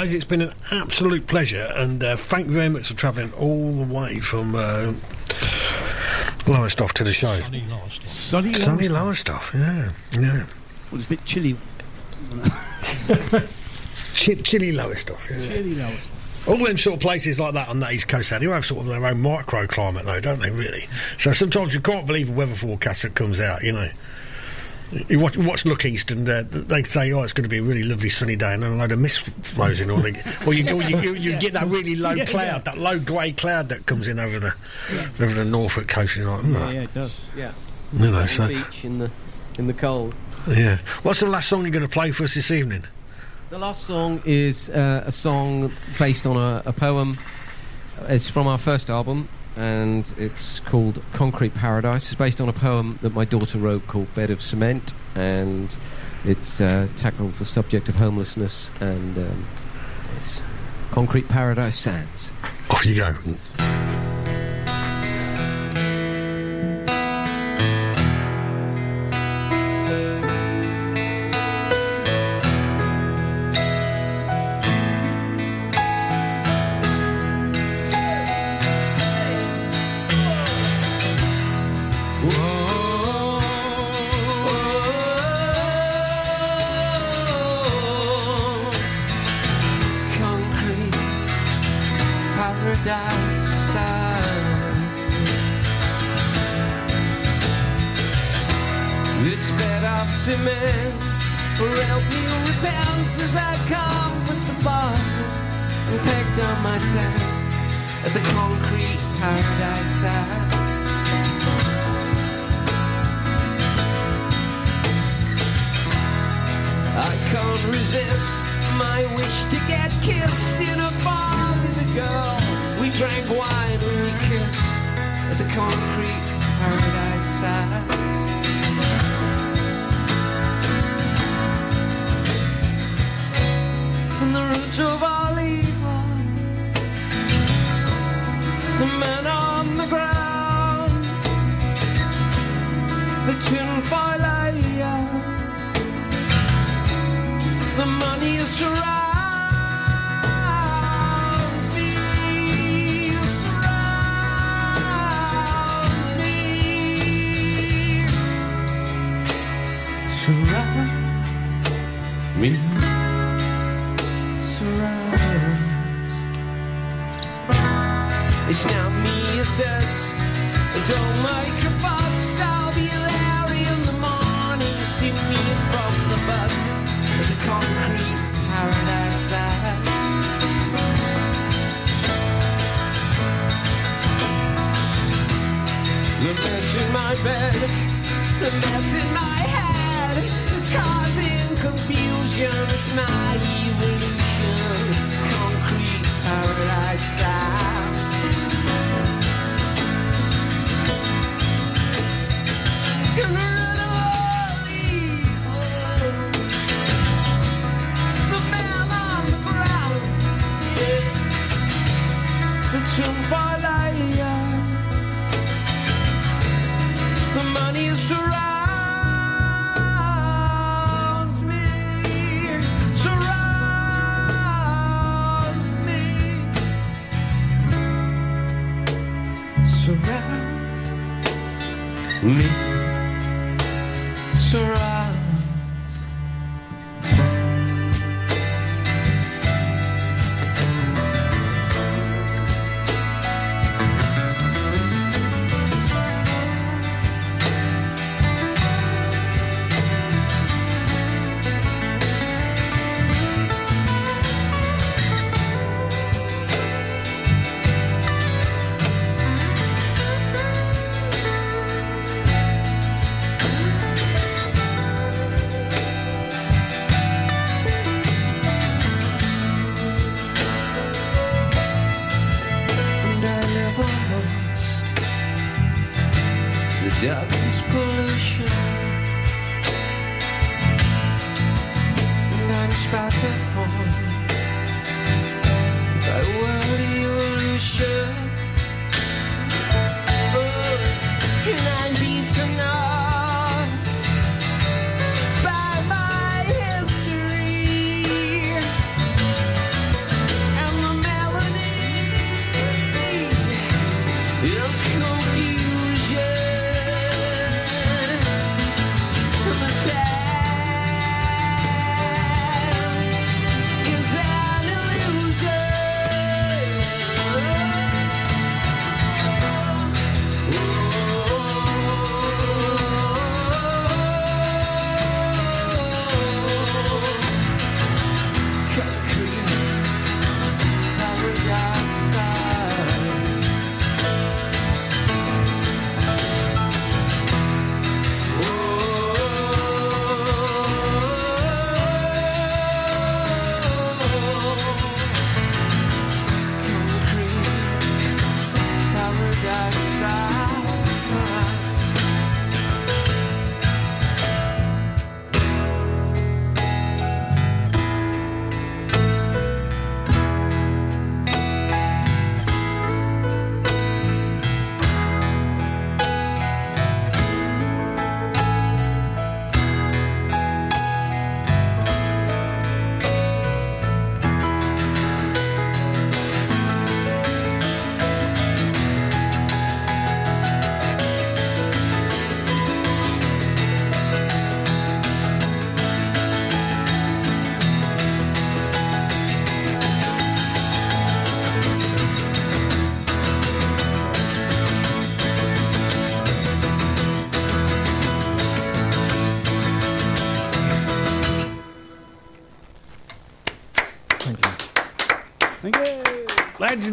Guys, it's been an absolute pleasure, and uh, thank you very much for travelling all the way from uh, Lowestoft to the show. Sunny Lowestoft. Sunny, Sunny Lowestoft. Lowestoft, yeah, yeah. Well, it's a bit chilly. Ch- chilly Lowestoft, yeah. Chilly Lowestoft. All them sort of places like that on the east coast, they do have sort of their own microclimate, though, don't they? Really. So sometimes you can't believe a weather forecast that comes out. You know, you watch, watch Look East, and uh, they say, "Oh, it's going to be a really lovely sunny day," and then a load of mist in, or, they, or you, or you, you, you get that really low Yeah, cloud, yeah. that low grey cloud that comes in over the over the Norfolk coast. You're like, Yeah, "Hmm." yeah, it does. Yeah. you know, so the beach in the in the cold. yeah. What's the last song you're going to play for us this evening? The last song is uh, a song based on a, a poem. It's from our first album, and it's called Concrete Paradise. It's based on a poem that my daughter wrote called Bed of Cement, and it uh, tackles the subject of homelessness and um, Concrete Paradise Sands. Off you go.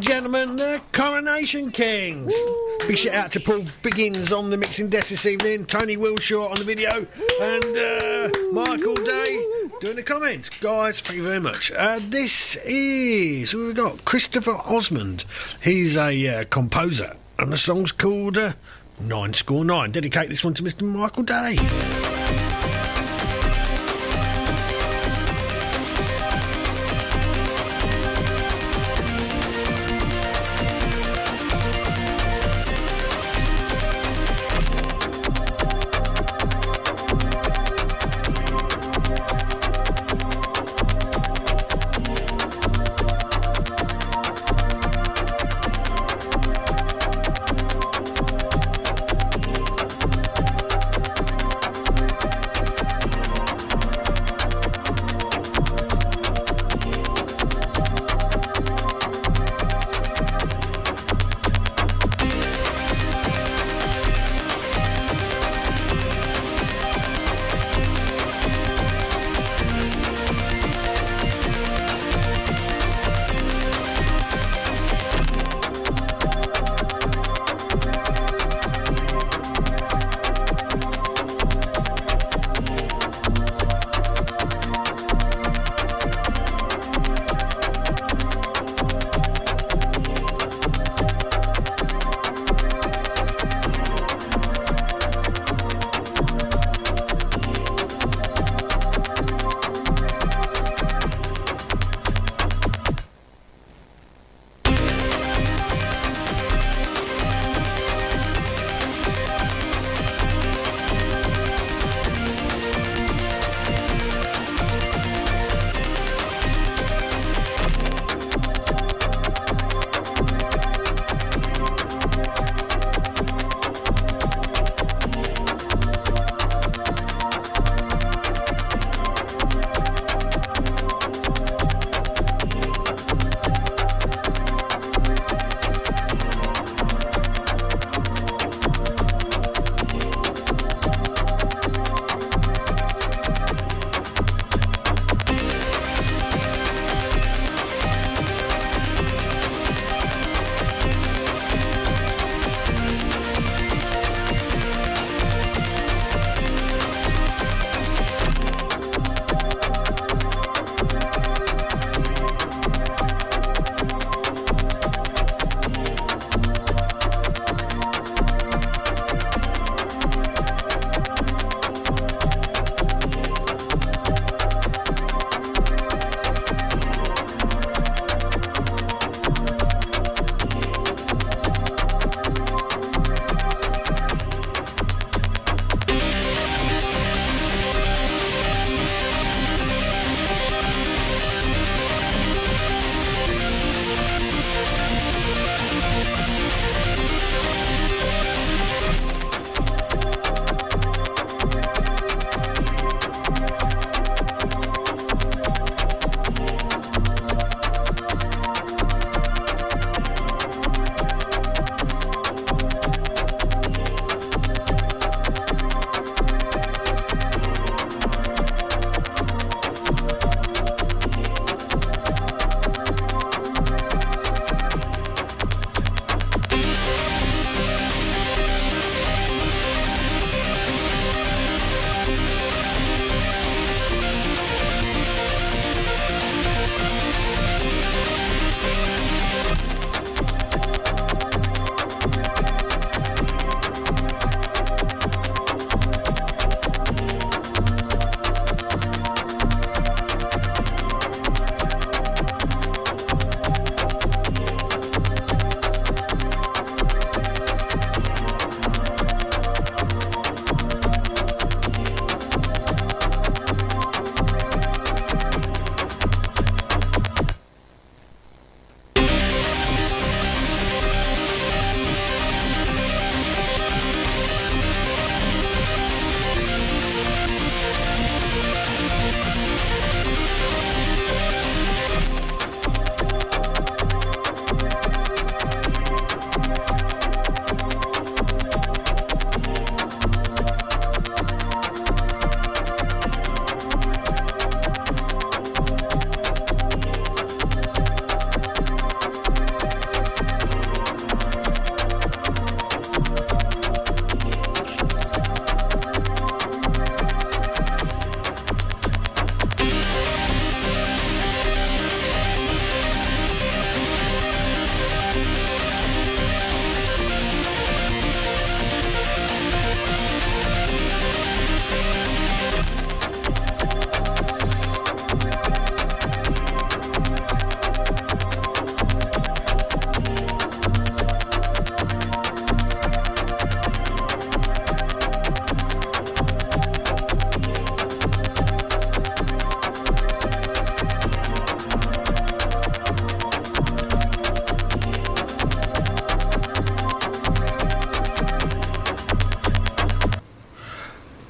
Gentlemen, the Coronation Kings. Big shout out to Paul Biggins on the mixing desk this evening, Tony Wilshaw on the video, and uh, Michael Day doing the comments. Guys, thank you very much. Uh, this is, who have got? Christopher Ozmond. He's a uh, composer, and the song's called uh, Nine Score Nine. Dedicate this one to Mr. Michael Day.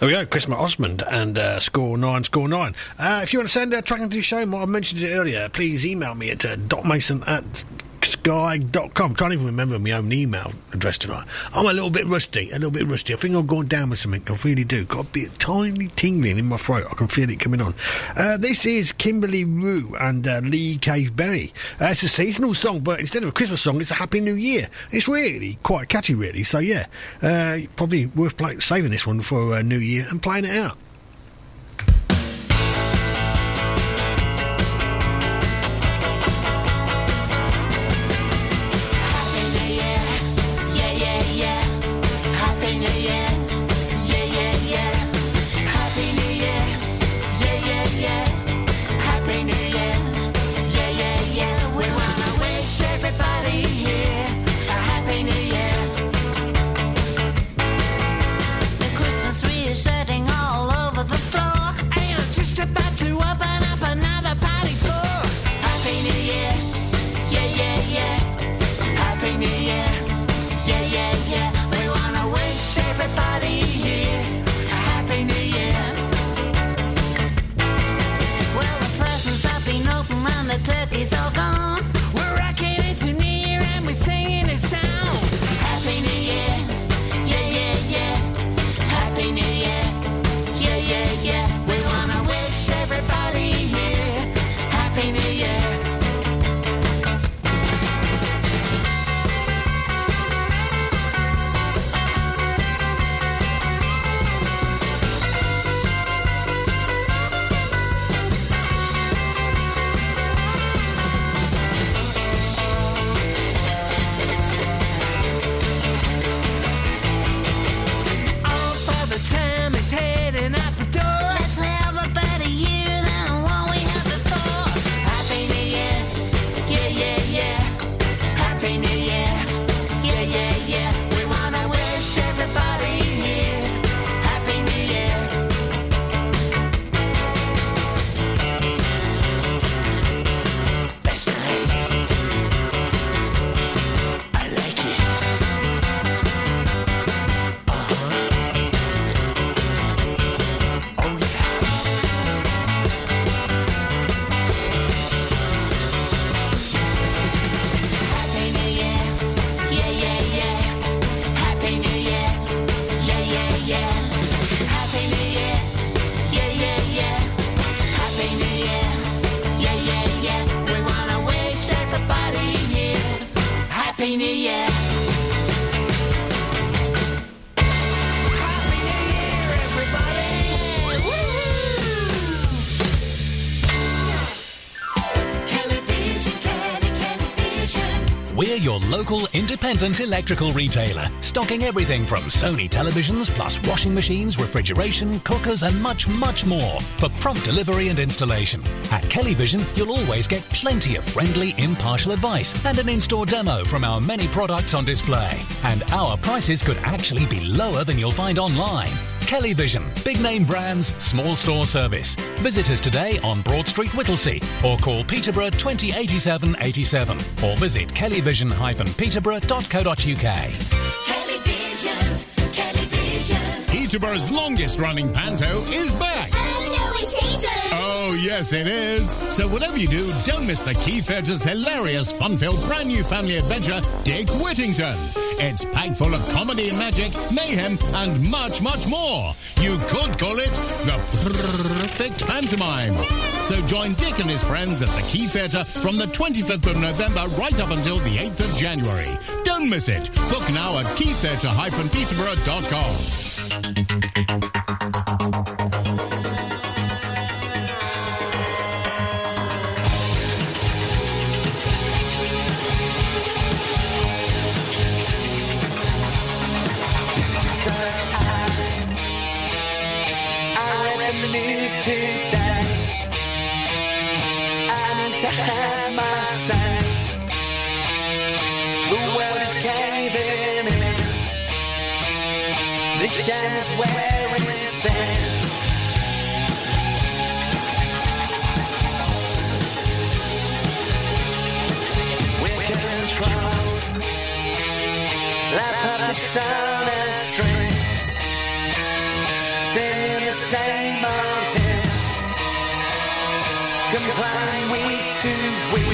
There we go, Chris Ozmond and uh, Score 9, Score 9. Uh, if you want to send a track into the show, I mentioned it earlier, please email me at uh, docmason at sky.com. Can't even remember my own email address tonight. I'm a little bit rusty, a little bit rusty. I think I've gone down with something. I really do. Got a bit of tiny tingling in my throat. I can feel it coming on. Uh, this is Kimberly Rew and uh, Lee Cave Berry. Uh, it's a seasonal song, but instead of a Christmas song, it's a Happy New Year. It's really quite catchy, really. So, yeah, uh, probably worth play- saving this one for uh, New Year and playing it out. Local independent electrical retailer, stocking everything from Sony televisions plus washing machines, refrigeration, cookers, and much, much more for prompt delivery and installation. At Kellyvision, you'll always get plenty of friendly, impartial advice and an in-store demo from our many products on display. And our prices could actually be lower than you'll find online. Kellyvision, big name brands, small store service. Visit us today on Broad Street, Whittlesey, or call Peterborough 2087 87, or visit kellyvision-peterborough.co.uk. Television, television. Peterborough's longest running panto is back. Oh yes, it is. So, whatever you do, don't miss the Key Theatre's hilarious, fun filled, brand new family adventure, Dick Whittington. It's packed full of comedy and magic, mayhem, and much, much more. You could call it the perfect pantomime. So, join Dick and his friends at the Key Theatre from the 25th of November right up until the 8th of January. Don't miss it. Book now at keytheatre-peterborough.com. time I sang. The world is caving in. This sham is wearing thin. We're controlled like puppets on a string, singing the same old hymn. Complying, we to wait.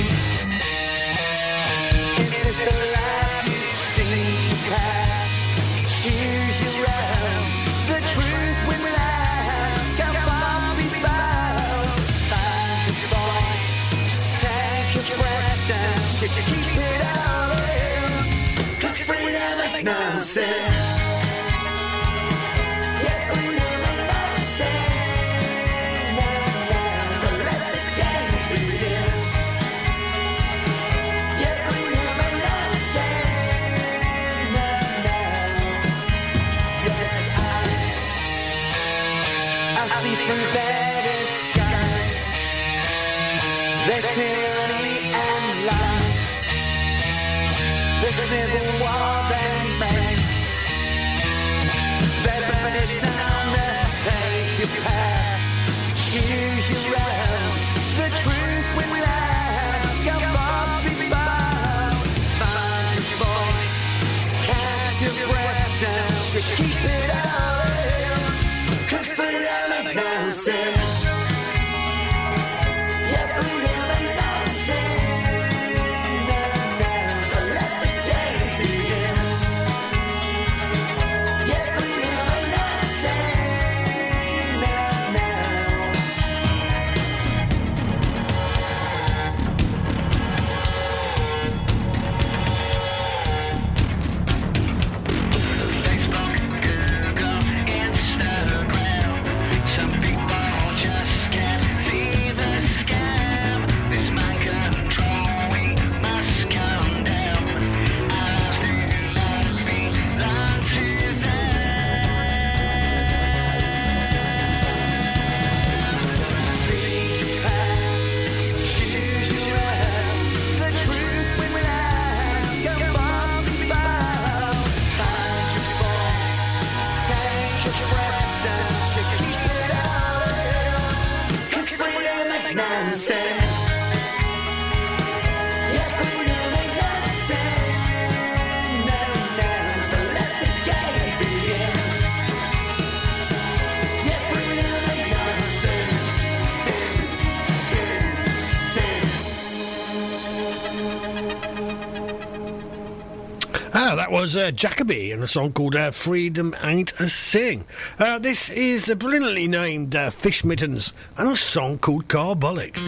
was uh, Jacoby and a song called uh, Freedom Ain't a Sing. Uh, this is the brilliantly named uh, Fish Mittens and a song called Carbolic.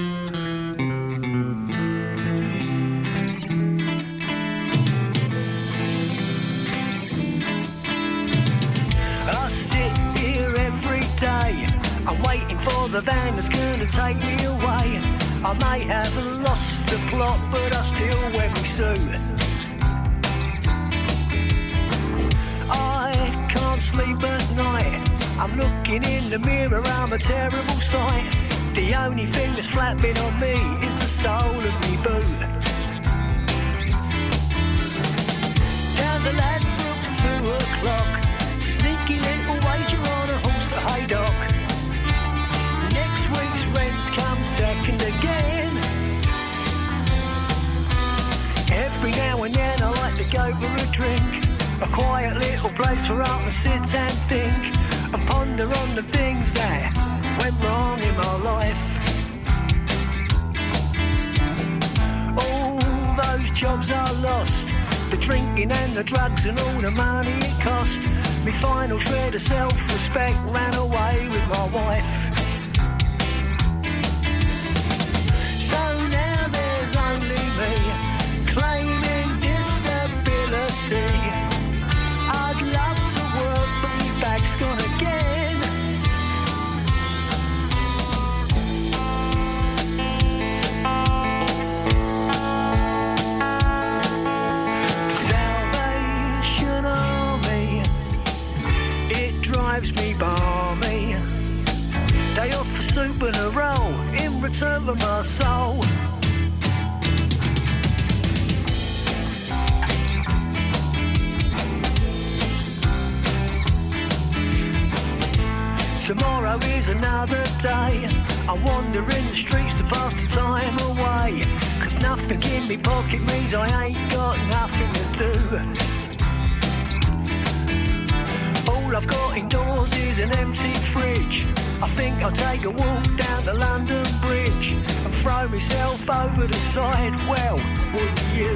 down the London Bridge and throw myself over the side. Well, would you?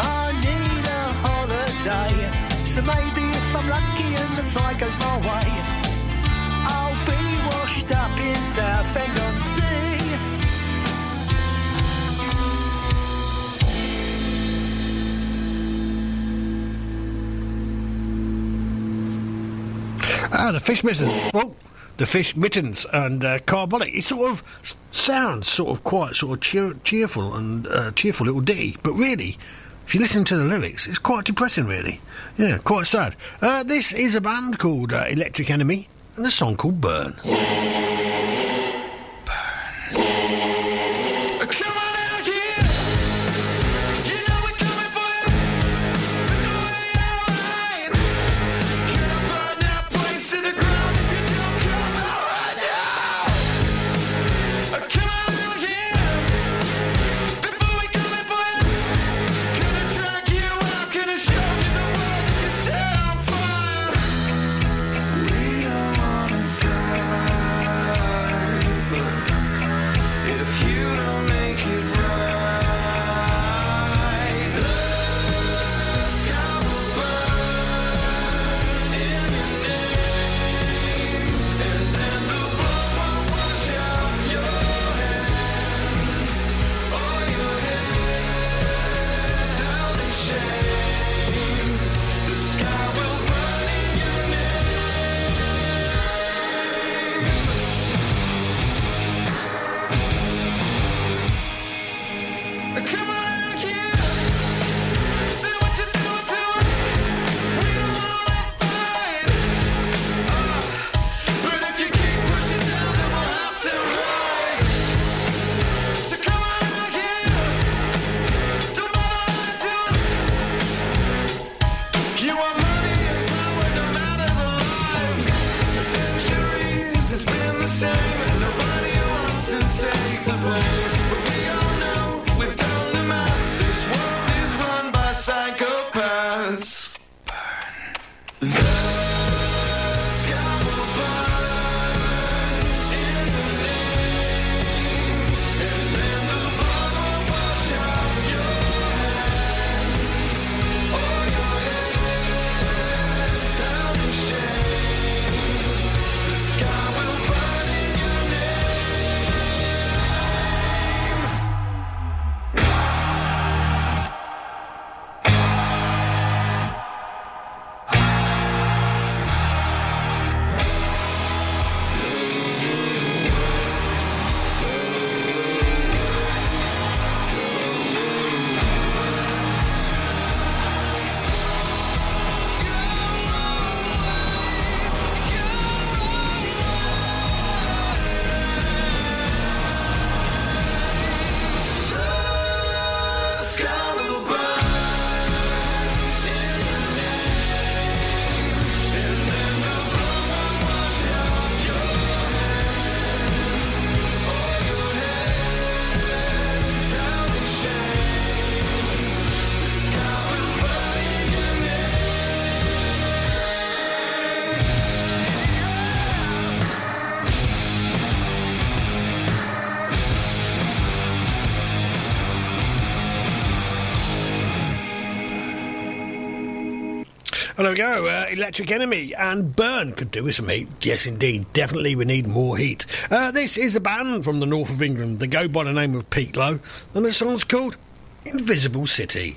I need a holiday, so maybe if I'm lucky and the tide goes my way, I'll be washed up in Southend on sea. Ah, the fish mittens. Well, the fish mittens and uh, carbolic. It sort of sounds sort of quite sort of cheer- cheerful and uh, cheerful little ditty, but really, if you listen to the lyrics, it's quite depressing, really. Yeah, quite sad. Uh, this is a band called uh, Electric Enemy and a song called Burn. Well, there we go. Uh, Electric Enemy and Burn could do with some heat. Yes, indeed. Definitely, we need more heat. Uh, this is a band from the north of England. They go by the name of Peak Low, and the song's called Invisible City.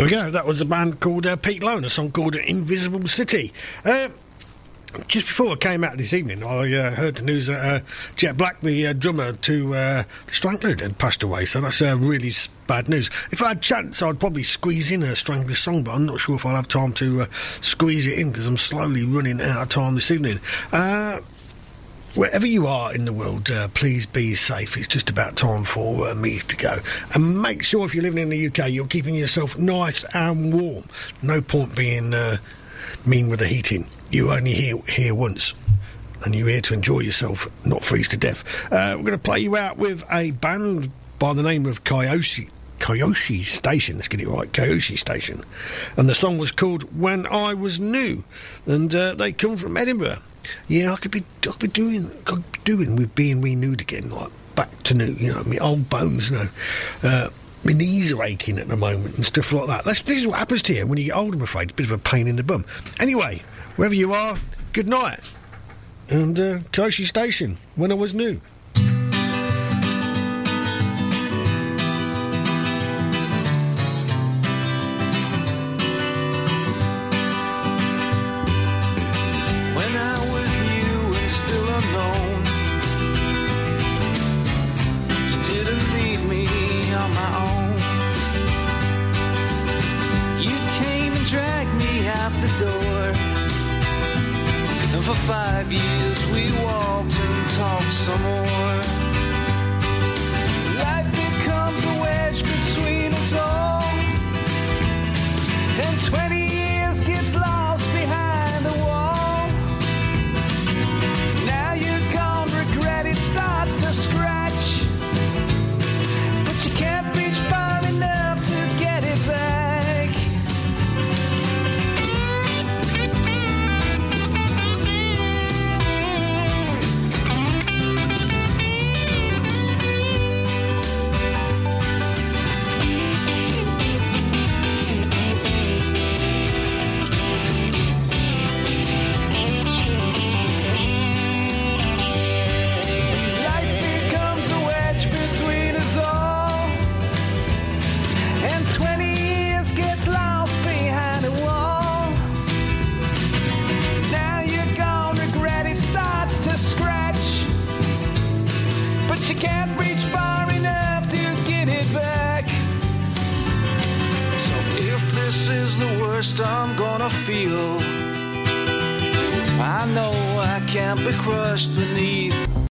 There we go. That was a band called uh, Pete and a song called Invisible City. Uh, just before I came out this evening, I uh, heard the news that uh, Jet Black, the uh, drummer to uh, the Stranglers, had passed away. So that's uh, really bad news. If I had a chance, I'd probably squeeze in a Stranglers song, but I'm not sure if I'll have time to uh, squeeze it in because I'm slowly running out of time this evening. Wherever you are in the world, uh, please be safe. It's just about time for uh, me to go. And make sure if you're living in the UK, you're keeping yourself nice and warm. No point being uh, mean with the heating. You only here here once. And you're here to enjoy yourself, not freeze to death. Uh, we're going to play you out with a band by the name of Kyoshi. Kyoshi Station, let's get it right, Kyoshi Station. And the song was called When I Was New. And uh, they come from Edinburgh. Yeah, I could be, I could be doing, could be doing with being renewed again, like back to new. You know, my old bones. You know, uh, my knees are aching at the moment and stuff like that. That's, this is what happens to you when you get old. I'm afraid, It's a bit of a pain in the bum. Anyway, wherever you are, good night. And uh, Kyoshi Station, when I was new.